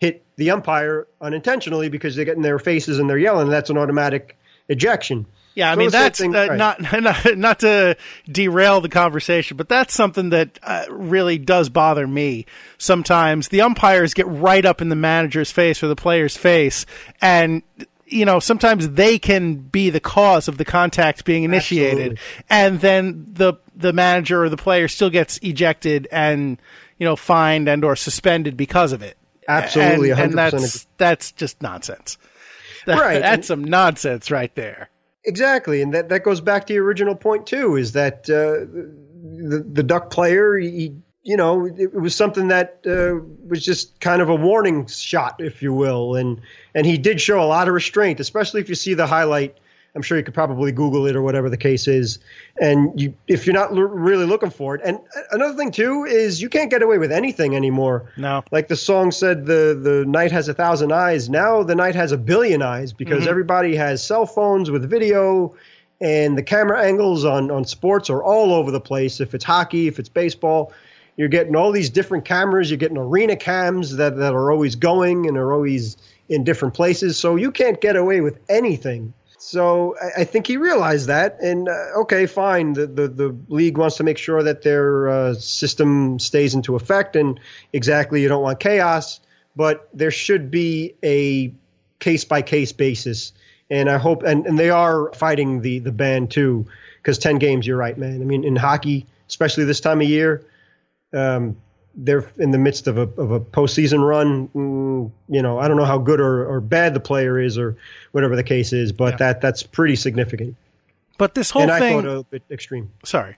hit the umpire unintentionally because they get in their faces and they're yelling. That's an automatic ejection. Yeah, I mean that's uh, right. not, not not to derail the conversation, but that's something that uh, really does bother me. Sometimes the umpires get right up in the manager's face or the player's face, and you know, sometimes they can be the cause of the contact being initiated, Absolutely. and then the the manager or the player still gets ejected and you know fined and or suspended because of it. Absolutely, and, and that's that's just nonsense. That, right, that's some nonsense right there. Exactly, and that that goes back to your original point too. Is that uh, the the duck player he you know, it was something that uh, was just kind of a warning shot, if you will, and and he did show a lot of restraint, especially if you see the highlight. I'm sure you could probably Google it or whatever the case is, and you if you're not l- really looking for it. And another thing too is you can't get away with anything anymore. No, like the song said, the the night has a thousand eyes. Now the night has a billion eyes because mm-hmm. everybody has cell phones with video and the camera angles on, on sports are all over the place. If it's hockey, if it's baseball, you're getting all these different cameras. You're getting arena cams that, that are always going and are always in different places. So you can't get away with anything. So I, I think he realized that, and uh, okay, fine. The, the the league wants to make sure that their uh, system stays into effect, and exactly you don't want chaos, but there should be a case by case basis. And I hope, and, and they are fighting the the ban too, because ten games, you're right, man. I mean, in hockey, especially this time of year, um, they're in the midst of a of a postseason run. Mm, you know, I don't know how good or, or bad the player is, or whatever the case is, but Yeah. that that's pretty significant. But this whole and I thing. thought a bit extreme. sorry.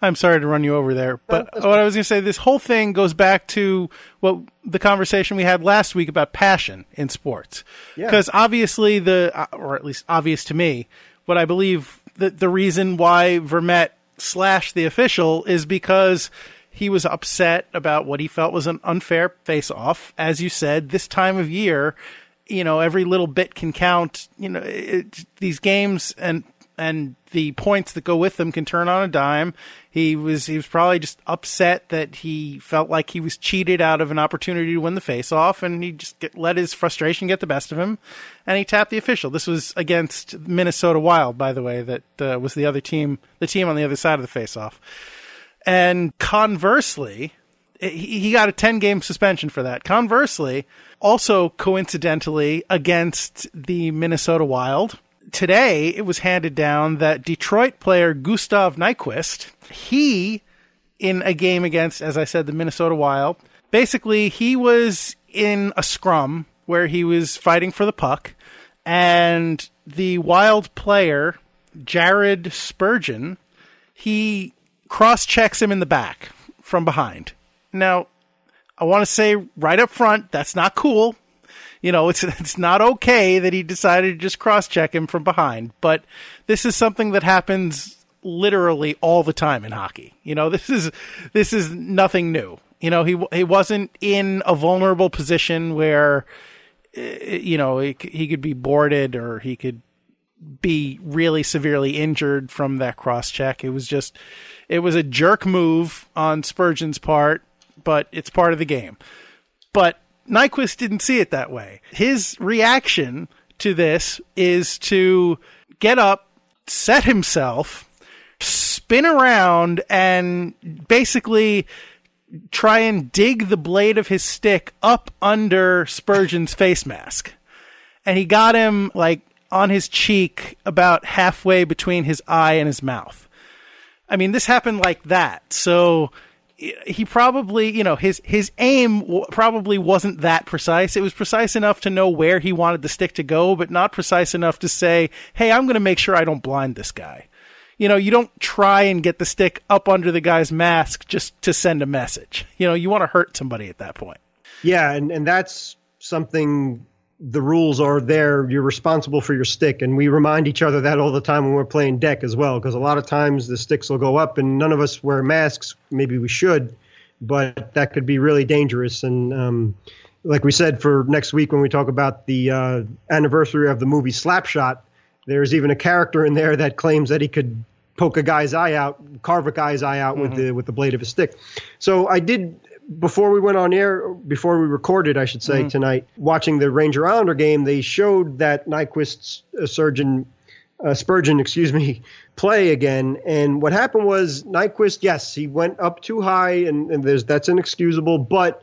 I'm sorry to run you over there, but that's what I was going to say, this whole thing goes back to what the conversation we had last week about passion in sports. Yeah. Because obviously the, uh, or at least obvious to me, what I believe that the reason why Vermette slashed the official is because he was upset about what he felt was an unfair face-off. As you said, this time of year, you know, every little bit can count. You know, it, these games and and the points that go with them can turn on a dime. He was he was probably just upset that he felt like he was cheated out of an opportunity to win the face-off, and he just get, let his frustration get the best of him, and he tapped the official. This was against Minnesota Wild, by the way. That uh, was the other team, the team on the other side of the face-off. And conversely, he got a 10 game suspension for that. Conversely, also coincidentally against the Minnesota Wild, today it was handed down that Detroit player Gustav Nyquist, he in a game against as I said the Minnesota Wild, basically he was in a scrum where he was fighting for the puck and the Wild player Jared Spurgeon he cross checks him in the back from behind. Now, I want to say right up front, that's not cool. You know, it's it's not okay that he decided to just cross check him from behind. But this is something that happens literally all the time in hockey. You know, this is this is nothing new. You know, he he wasn't in a vulnerable position where eh, you know he, he could be boarded or he could be really severely injured from that cross check. It was just, it was a jerk move on Spurgeon's part, but it's part of the game. But Nyquist didn't see it that way. His reaction to this is to get up, set himself, spin around, and basically try and dig the blade of his stick up under Spurgeon's face mask and he got him like on his cheek about halfway between his eye and his mouth. I mean, this happened like that. So he probably, you know, his his aim w- probably wasn't that precise. It was precise enough to know where he wanted the stick to go, but not precise enough to say, "Hey, I'm going to make sure I don't blind this guy." You know, you don't try and get the stick up under the guy's mask just to send a message. You know, you want to hurt somebody at that point. Yeah, and, and that's something the rules are there. You're responsible for your stick. And we remind each other that all the time when we're playing deck as well, because a lot of times the sticks will go up and none of us wear masks. Maybe we should, but that could be really dangerous. And um, like we said, for next week when we talk about the uh, anniversary of the movie Slapshot, there's even a character in there that claims that he could poke a guy's eye out, carve a guy's eye out with the with the blade of a stick. So I did before we went on air, before we recorded, I should say tonight, watching the Ranger Islander game, they showed that Nyquist's uh, surgeon. Uh, Spurgeon, excuse me, play again. And what happened was Nyquist, yes, he went up too high, and, and there's that's inexcusable. But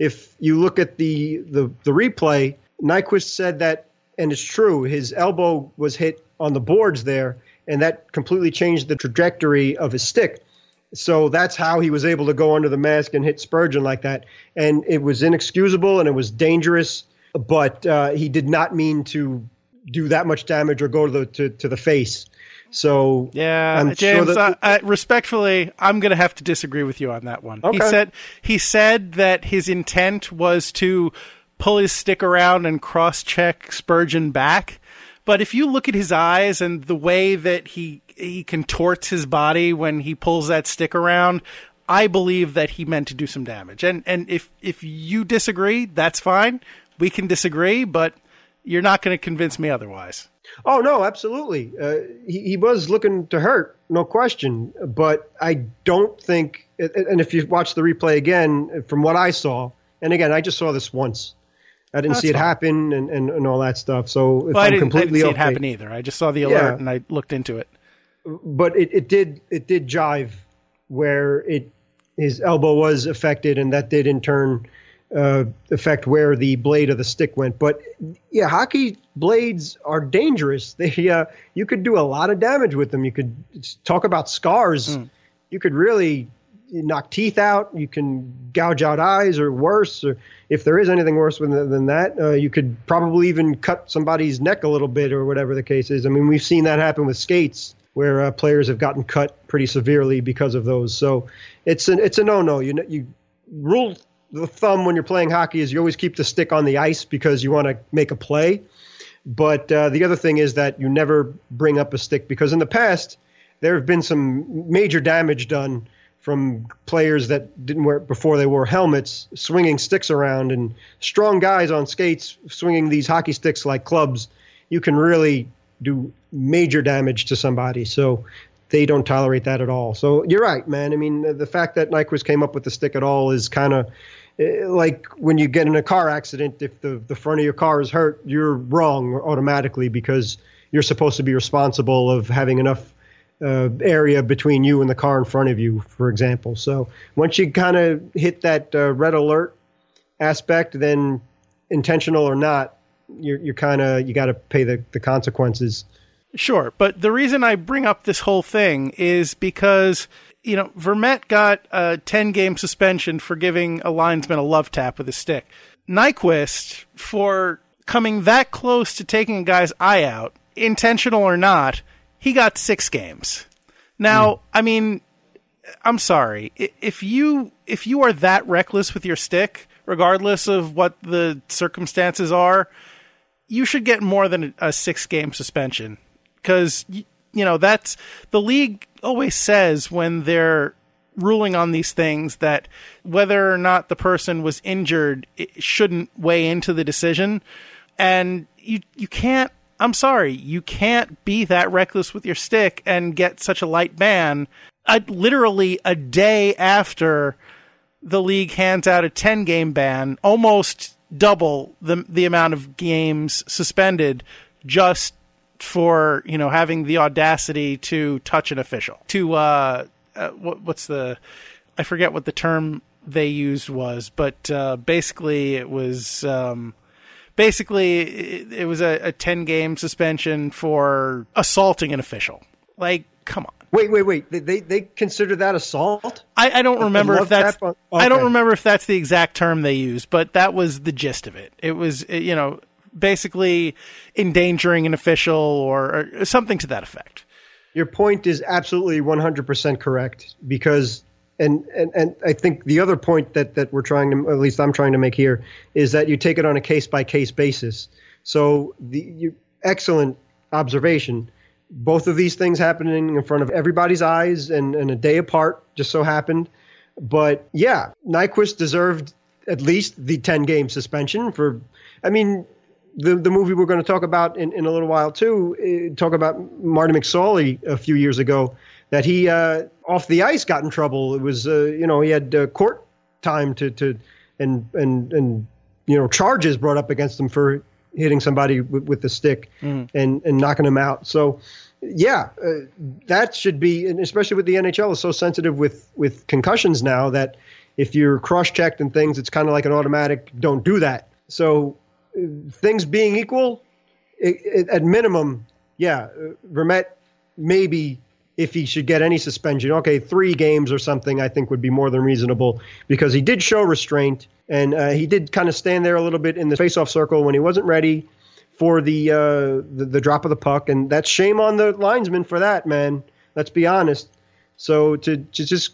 if you look at the the, the replay, Nyquist said that, and it's true, his elbow was hit on the boards there, and that completely changed the trajectory of his stick. So that's how he was able to go under the mask and hit Spurgeon like that. And it was inexcusable and it was dangerous, but uh, he did not mean to do that much damage or go to the to, to the face. So Yeah, I'm James. sure that- I, I, respectfully, I'm going to have to disagree with you on that one. He said he said that his intent was to pull his stick around and cross-check Spurgeon back. But if you look at his eyes and the way that he he contorts his body when he pulls that stick around, I believe that he meant to do some damage. And and if if you disagree, that's fine. We can disagree, but you're not going to convince me otherwise. Oh no, absolutely. Uh, he, he was looking to hurt, no question. But I don't think. And if you watch the replay again, from what I saw, and again, I just saw this once. I didn't That's see it fine. happen and, and, and all that stuff. So if Well, I I'm didn't, I completely didn't see okay, it happen either. I just saw the alert Yeah. and I looked into it. But it, it did it did jive where it his elbow was affected and that did in turn uh, affect where the blade of the stick went. But yeah, hockey blades are dangerous. They uh, you could do a lot of damage with them. You could talk about scars. You could really knock teeth out. You can gouge out eyes, or worse. Or if there is anything worse than, than that, uh, you could probably even cut somebody's neck a little bit, or whatever the case is. I mean, we've seen that happen with skates, where uh, players have gotten cut pretty severely because of those. So it's an it's a no no. You you rule the thumb when you're playing hockey is you always keep the stick on the ice because you want to make a play. But uh, the other thing is that you never bring up a stick because in the past there have been some major damage done from players that didn't wear before they wore helmets, swinging sticks around, and strong guys on skates swinging these hockey sticks like clubs. You can really do major damage to somebody. So they don't tolerate that at all. So you're right, man. I mean, the fact that Nyquist came up with the stick at all is kind of eh, like when you get in a car accident. If the the front of your car is hurt, you're wrong automatically because you're supposed to be responsible of having enough uh, area between you and the car in front of you, for example. So once you kind of hit that uh, red alert aspect, then intentional or not, you're you're kind of you got to pay the the consequences. Sure, but the reason I bring up this whole thing is because you know Vermette got a ten game suspension for giving a linesman a love tap with a stick. Nyquist for coming that close to taking a guy's eye out, intentional or not, he got six games. Now, hmm. I mean, I'm sorry if you if you are that reckless with your stick, regardless of what the circumstances are, you should get more than a six game suspension. Because you know that's the league always says when they're ruling on these things that whether or not the person was injured shouldn't weigh into the decision. And you you can't I'm sorry you can't be that reckless with your stick and get such a light ban uh, literally a day after the league hands out a 10 game ban, almost double the the amount of games suspended just for, you know, having the audacity to touch an official. To uh, uh what, what's the I forget what the term they used was, but uh basically it was um basically it, it was a, a 10 game suspension for assaulting an official. Like, come on. Wait, wait, wait. They they, they consider that assault? I, I don't remember if that's tap on- I don't remember if that's the exact term they use, but that was the gist of it. It was uh, you know basically endangering an official or, or something to that effect. Your point is absolutely 100% correct because and, and and I think the other point that that we're trying to at least I'm trying to make here is that you take it on a case by case basis. So the you, excellent observation. Both of these things happening in front of everybody's eyes and, and a day apart just so happened. But yeah, Nyquist deserved at least the 10 game suspension for I mean the the movie we're going to talk about in, in a little while too, uh, talk about Marty McSorley a few years ago that he uh, off the ice got in trouble. It was uh, you know he had uh, court time to to and and and you know charges brought up against him for hitting somebody with, with the stick and and knocking them out. So yeah, uh, that should be, and especially with the NHL is so sensitive with with concussions now that if you're cross checked and things, it's kind of like an automatic don't do that. So things being equal, it, it, at minimum, yeah, uh, Vermette maybe if he should get any suspension, okay, three games or something, I think would be more than reasonable because he did show restraint and uh, he did kind of stand there a little bit in the faceoff circle when he wasn't ready for the, uh, the the drop of the puck, and that's shame on the linesman for that, man. Let's be honest. So to to just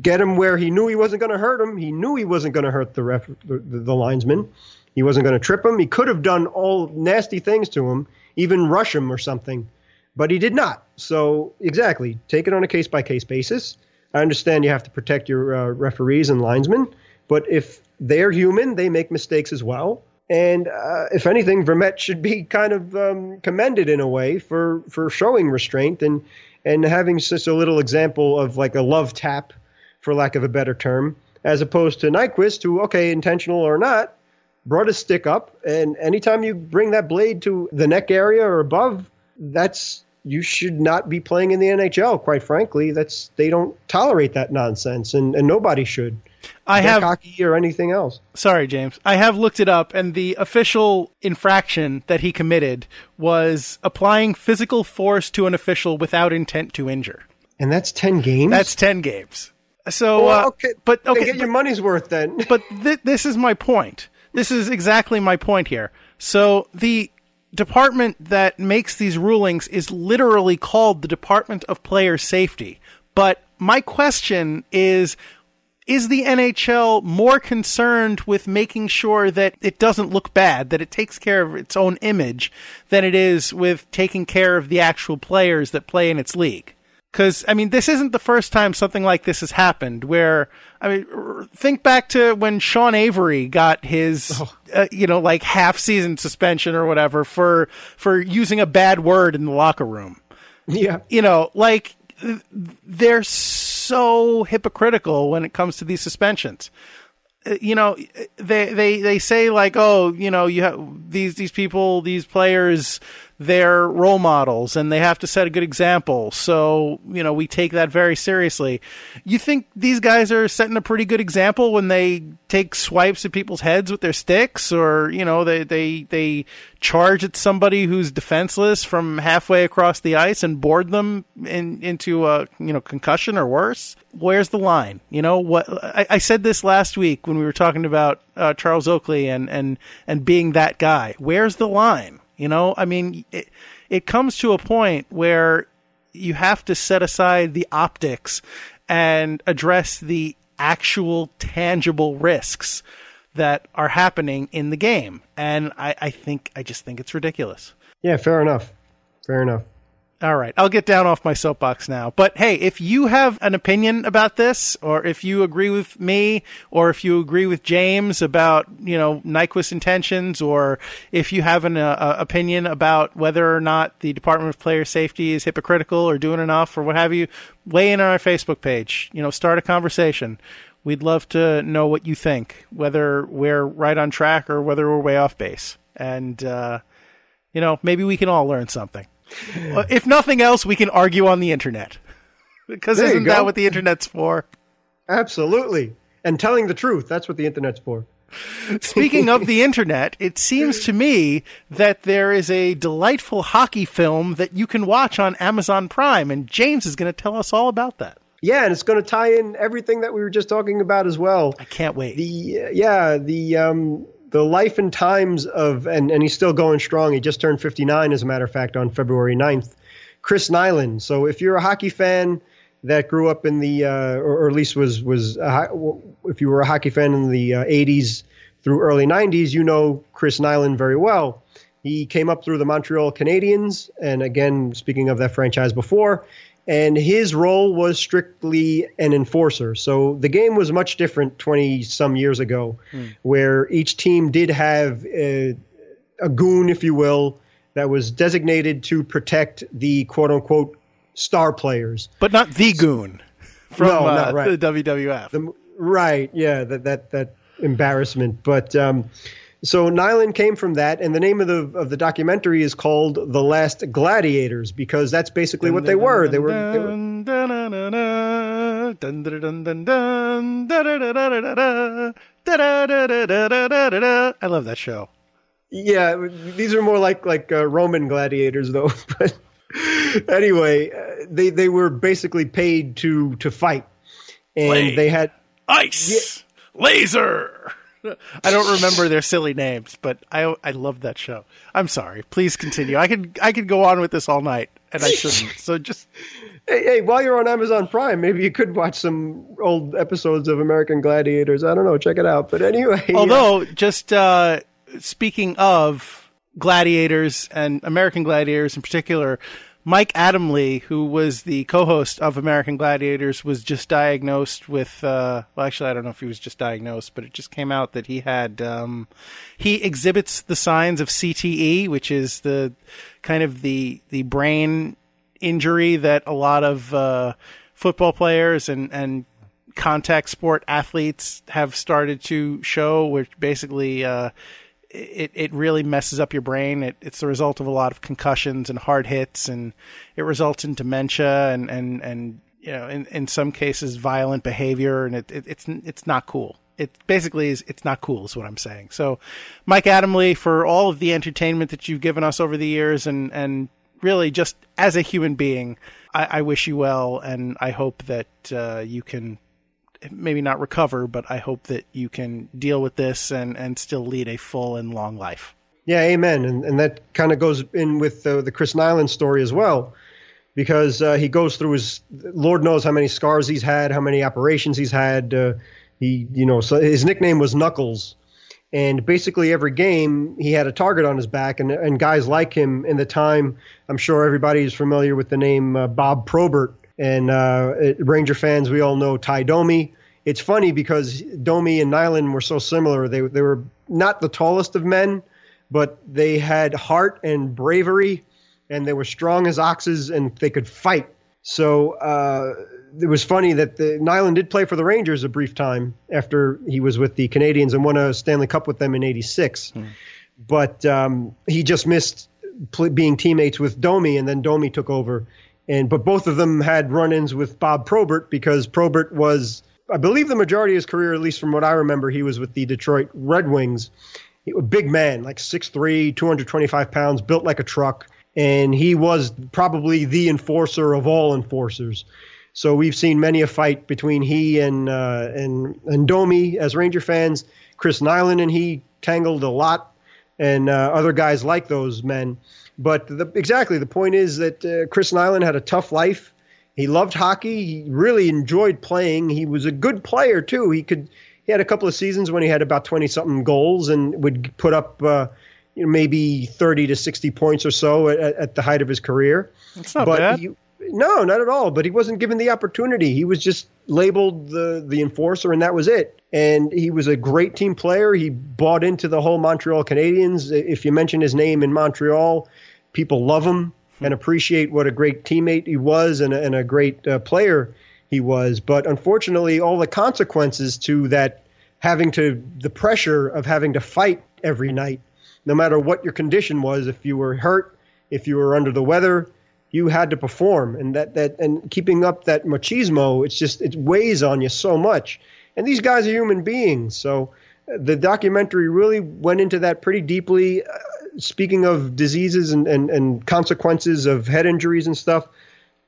get him where he knew he wasn't going to hurt him, he knew he wasn't going to hurt the ref the, the, the linesman. He wasn't going to trip him. He could have done all nasty things to him, even rush him or something, but he did not. So exactly, take it on a case by case basis. I understand you have to protect your uh, referees and linesmen, but if they're human, they make mistakes as well. And uh, if anything, Vermette should be kind of um, commended in a way for, for showing restraint and and having such a little example of like a love tap, for lack of a better term, as opposed to Nyquist, who okay, intentional or not, brought his stick up, and anytime you bring that blade to the neck area or above, that's you should not be playing in the NHL. Quite frankly, that's they don't tolerate that nonsense, and, and nobody should. I have hockey or anything else. Sorry, James. I have looked it up, and the official infraction that he committed was applying physical force to an official without intent to injure. And that's ten games. That's 10 games. So, Well, uh, okay, but okay, get your money's worth then. but th- this is my point. This is exactly my point here. So the department that makes these rulings is literally called the Department of Player Safety. But my question is is the NHL more concerned with making sure that it doesn't look bad, that it takes care of its own image, than it is with taking care of the actual players that play in its league? Because, I mean, this isn't the first time something like this has happened where, I mean, think back to when Sean Avery got his, uh, you know, like half season suspension or whatever for, for using a bad word in the locker room yeah. you know, like they're so hypocritical when it comes to these suspensions. Uh, You know, they they they say like, oh, you know, you have these these people, these players, they're role models and they have to set a good example. So, you know, we take that very seriously. You think these guys are setting a pretty good example when they take swipes at people's heads with their sticks or, you know, they they they charge at somebody who's defenseless from halfway across the ice and board them in, into a, you know, concussion or worse? Where's the line? You know, what I, I said this last week when we were talking about uh, Charles Oakley and, and, and being that guy. Where's the line? You know, I mean, it, it comes to a point where you have to set aside the optics and address the actual tangible risks that are happening in the game. And I, I think, I just think it's ridiculous. Yeah, fair enough. Fair enough. All right, I'll get down off my soapbox now. But hey, if you have an opinion about this, or if you agree with me, or if you agree with James about you know Nyquist intentions, or if you have an uh, uh, opinion about whether or not the Department of Player Safety is hypocritical or doing enough, or what have you, weigh in on our Facebook page. You know, start a conversation. We'd love to know what you think, whether we're right on track or whether we're way off base, and uh, you know maybe we can all learn something. Well, if nothing else, we can argue on the internet. Because There isn't that what the internet's for? Absolutely. And telling the truth, that's what the internet's for. Speaking of the internet, it seems to me that there is a delightful hockey film that you can watch on Amazon Prime, and James is going to tell us all about that. Yeah, and it's going to tie in everything that we were just talking about as well. I can't wait. The uh, yeah, the um the life and times of and and he's still going strong. He just turned 59 as a matter of fact on February 9th. Chris Nilan. So if you're a hockey fan that grew up in the uh, or, or at least was was a, if you were a hockey fan in the uh, 80s through early 90s, you know Chris Nilan very well. He came up through the Montreal Canadiens, and again, speaking of that franchise before, and his role was strictly an enforcer. So the game was much different 20 some years ago, where each team did have a, a goon, if you will, that was designated to protect the quote unquote star players. but not the goon from No, uh, not right. the WWF. The, right, yeah, that that that embarrassment. But um, so Nilan came from that, and the name of the of the documentary is called "The Last Gladiators" because that's basically what they were. They were. I love that show. Yeah, these are more like like uh, Roman gladiators, though. but anyway, uh, they they were basically paid to to fight, and Blade. they had ice, yeah. laser. I don't remember their silly names, but I I love that show. I'm sorry. Please continue. I could I could go on with this all night, and I shouldn't. So just Hey, hey, while you're on Amazon Prime, maybe you could watch some old episodes of American Gladiators. I don't know, check it out. But anyway, yeah. although just uh, speaking of gladiators and American gladiators in particular, Mike Adamle, who was the co-host of American Gladiators, was just diagnosed with. Uh, well, actually, I don't know if he was just diagnosed, but it just came out that he had. Um, he exhibits the signs of CTE, which is the kind of the the brain injury that a lot of uh, football players and and contact sport athletes have started to show, which basically uh, it it really messes up your brain. It, it's the result of a lot of concussions and hard hits, and it results in dementia and and and you know in in some cases violent behavior, and it, it it's it's not cool. It basically is it's not cool is what I'm saying. So, Mike Adamle, for all of the entertainment that you've given us over the years, and and really just as a human being, I, I wish you well, and I hope that uh, you can maybe not recover, but I hope that you can deal with this and, and still lead a full and long life. Yeah, amen. And, and that kind of goes in with the, the Chris Nilan story as well, because uh, he goes through his, Lord knows how many scars he's had, how many operations he's had. Uh, he, you know, so his nickname was Knuckles. And basically every game he had a target on his back, and, and guys like him in the time, I'm sure everybody is familiar with the name uh, Bob Probert and uh, Ranger fans, we all know Ty Domi. It's funny because Domi and Nilan were so similar. They they were not the tallest of men, but they had heart and bravery, and they were strong as oxes, and they could fight. So uh, it was funny that the, Nilan did play for the Rangers a brief time after he was with the Canadiens and won a Stanley Cup with them in '86. Hmm. But um, he just missed being teammates with Domi, and then Domi took over and but both of them had run-ins with Bob Probert because Probert was, I believe, the majority of his career, at least from what I remember, he was with the Detroit Red Wings. A big man, like 6'3", 225 pounds, built like a truck, and he was probably the enforcer of all enforcers. So we've seen many a fight between he and uh, and and Domi as Ranger fans. Chris Nilan and he tangled a lot, and uh, other guys like those men. But the, exactly, the point is that uh, Chris Nilan had a tough life. He loved hockey. He really enjoyed playing. He was a good player too. He could. He had a couple of seasons when he had about twenty something goals and would put up, uh, you know, maybe thirty to sixty points or so at, at the height of his career. That's not but bad. He, no, not at all. But he wasn't given the opportunity. He was just labeled the the enforcer, and that was it. And he was a great team player. He bought into the whole Montreal Canadiens. If you mention his name in Montreal, people love him and appreciate what a great teammate he was and a, and a great uh, player he was. But unfortunately, all the consequences to that having to the pressure of having to fight every night, no matter what your condition was, if you were hurt, if you were under the weather, you had to perform, and that that and keeping up that machismo, it's just it weighs on you so much. And these guys are human beings, so uh, the documentary really went into that pretty deeply. Uh, speaking of diseases and, and, and consequences of head injuries and stuff,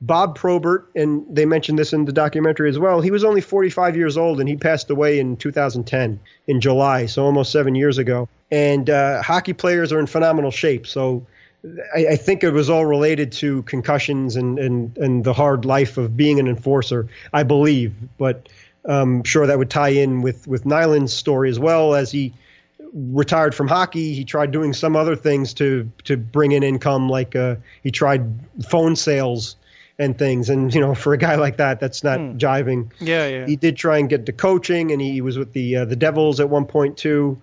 Bob Probert, and they mentioned this in the documentary as well, he was only 45 years old and he passed away in 2010 in July, so almost seven years ago. And uh, hockey players are in phenomenal shape. So I, I, think it was all related to concussions and, and, and the hard life of being an enforcer, I believe. But I'm um, sure that would tie in with, with Nilan's story as well as he – retired from hockey. He tried doing some other things to to bring in income, like uh, he tried phone sales and things. And you know, for a guy like that, that's not hmm. jiving. Yeah, yeah. He did try and get to coaching, and he was with the uh, the Devils at one point too.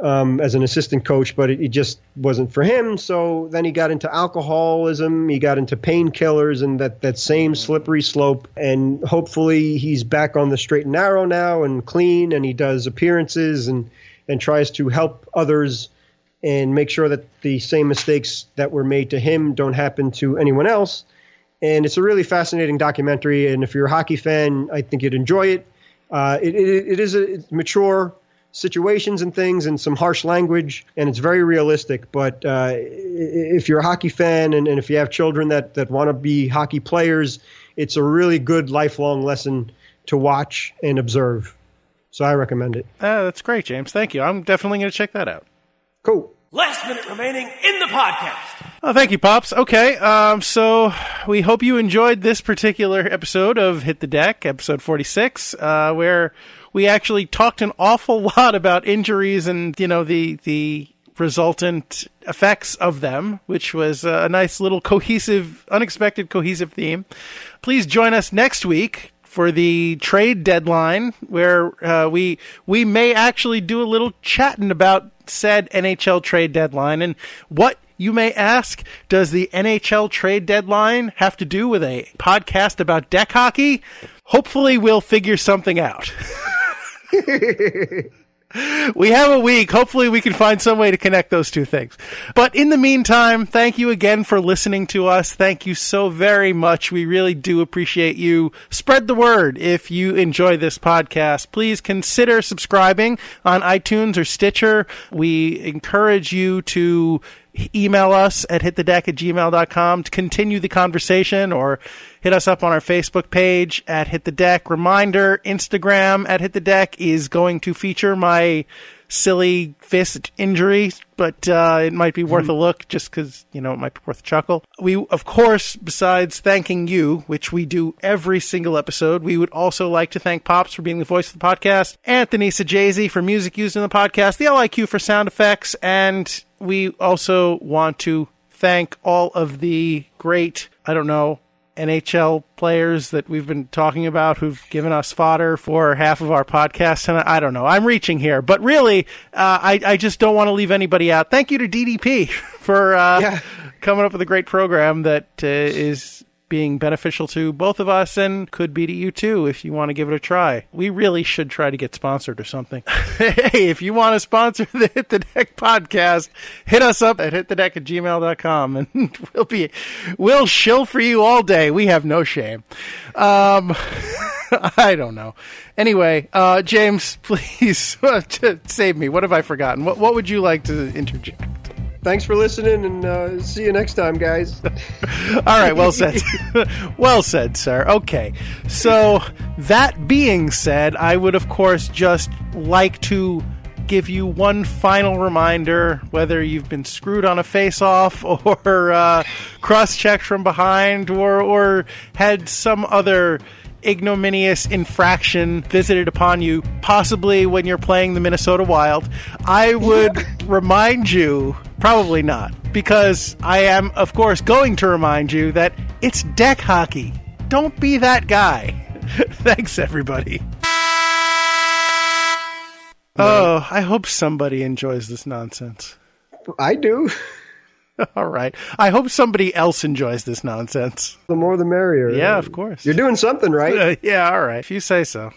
Um, as an assistant coach, but it, it, just wasn't for him. So then he got into alcoholism, he got into painkillers, and that, that same slippery slope. And hopefully he's back on the straight and narrow now and clean, and he does appearances and and tries to help others and make sure that the same mistakes that were made to him don't happen to anyone else. And it's a really fascinating documentary. And if you're a hockey fan, I think you'd enjoy it. Uh, it, it, it is a mature situations and things and some harsh language, and it's very realistic. But uh, if you're a hockey fan and, and if you have children that, that want to be hockey players, it's a really good lifelong lesson to watch and observe. So I recommend it. Uh, that's great, James. Thank you. I'm definitely going to check that out. Cool. Last minute remaining in the podcast. Oh, thank you, Pops. Okay, um, so we hope you enjoyed this particular episode of Hit the Deck, episode 46, uh, where we actually talked an awful lot about injuries and, you know, the, the resultant effects of them, which was a nice little cohesive, unexpected cohesive theme. Please join us next week for the trade deadline, where uh, we we may actually do a little chatting about said NHL trade deadline and what you may ask, does the NHL trade deadline have to do with a podcast about deck hockey? hopefully we'll figure something out. we have a week. Hopefully, we can find some way to connect those two things. But in the meantime, thank you again for listening to us. Thank you so very much. We really do appreciate you. Spread the word if you enjoy this podcast. Please consider subscribing on iTunes or Stitcher. We encourage you to email us at hitthedeck at gmail.com to continue the conversation or hit us up on our Facebook page at Hit the Deck. Reminder, Instagram at Hit the Deck is going to feature my silly fist injury, but uh, it might be worth a look just because, you know, it might be worth a chuckle. We, of course, besides thanking you, which we do every single episode, we would also like to thank Pops for being the voice of the podcast, Anthony Sajazi for music used in the podcast, the LIQ for sound effects, and we also want to thank all of the great, I don't know, NHL players that we've been talking about who've given us fodder for half of our podcast. And I don't know, I'm reaching here, but really, uh, I, I just don't want to leave anybody out. Thank you to DDP for uh, Yeah. coming up with a great program that uh, is being beneficial to both of us and could be to you too if you want to give it a try. We really should try to get sponsored or something. hey, if you want to sponsor the Hit the Deck podcast, hit us up at hitthedeck at gmail.com and we'll be, we'll shill for you all day. We have no shame. Um, I don't know. Anyway, uh, James, please save me. What have I forgotten? What, what would you like to interject? Thanks for listening, and uh, see you next time, guys. All right, well said. well said, sir. Okay. So, that being said, I would, of course, just like to give you one final reminder whether you've been screwed on a face off or uh, cross checked from behind or, or had some other ignominious infraction visited upon you, possibly when you're playing the Minnesota Wild, I would remind you, probably not, because I am, of course, going to remind you that it's deck hockey. Don't be that guy. Thanks, everybody. Oh, I hope somebody enjoys this nonsense. I do. All right. I hope somebody else enjoys this nonsense. The more the merrier. Yeah, of course. You're doing something right. Uh, yeah, all right. If you say so.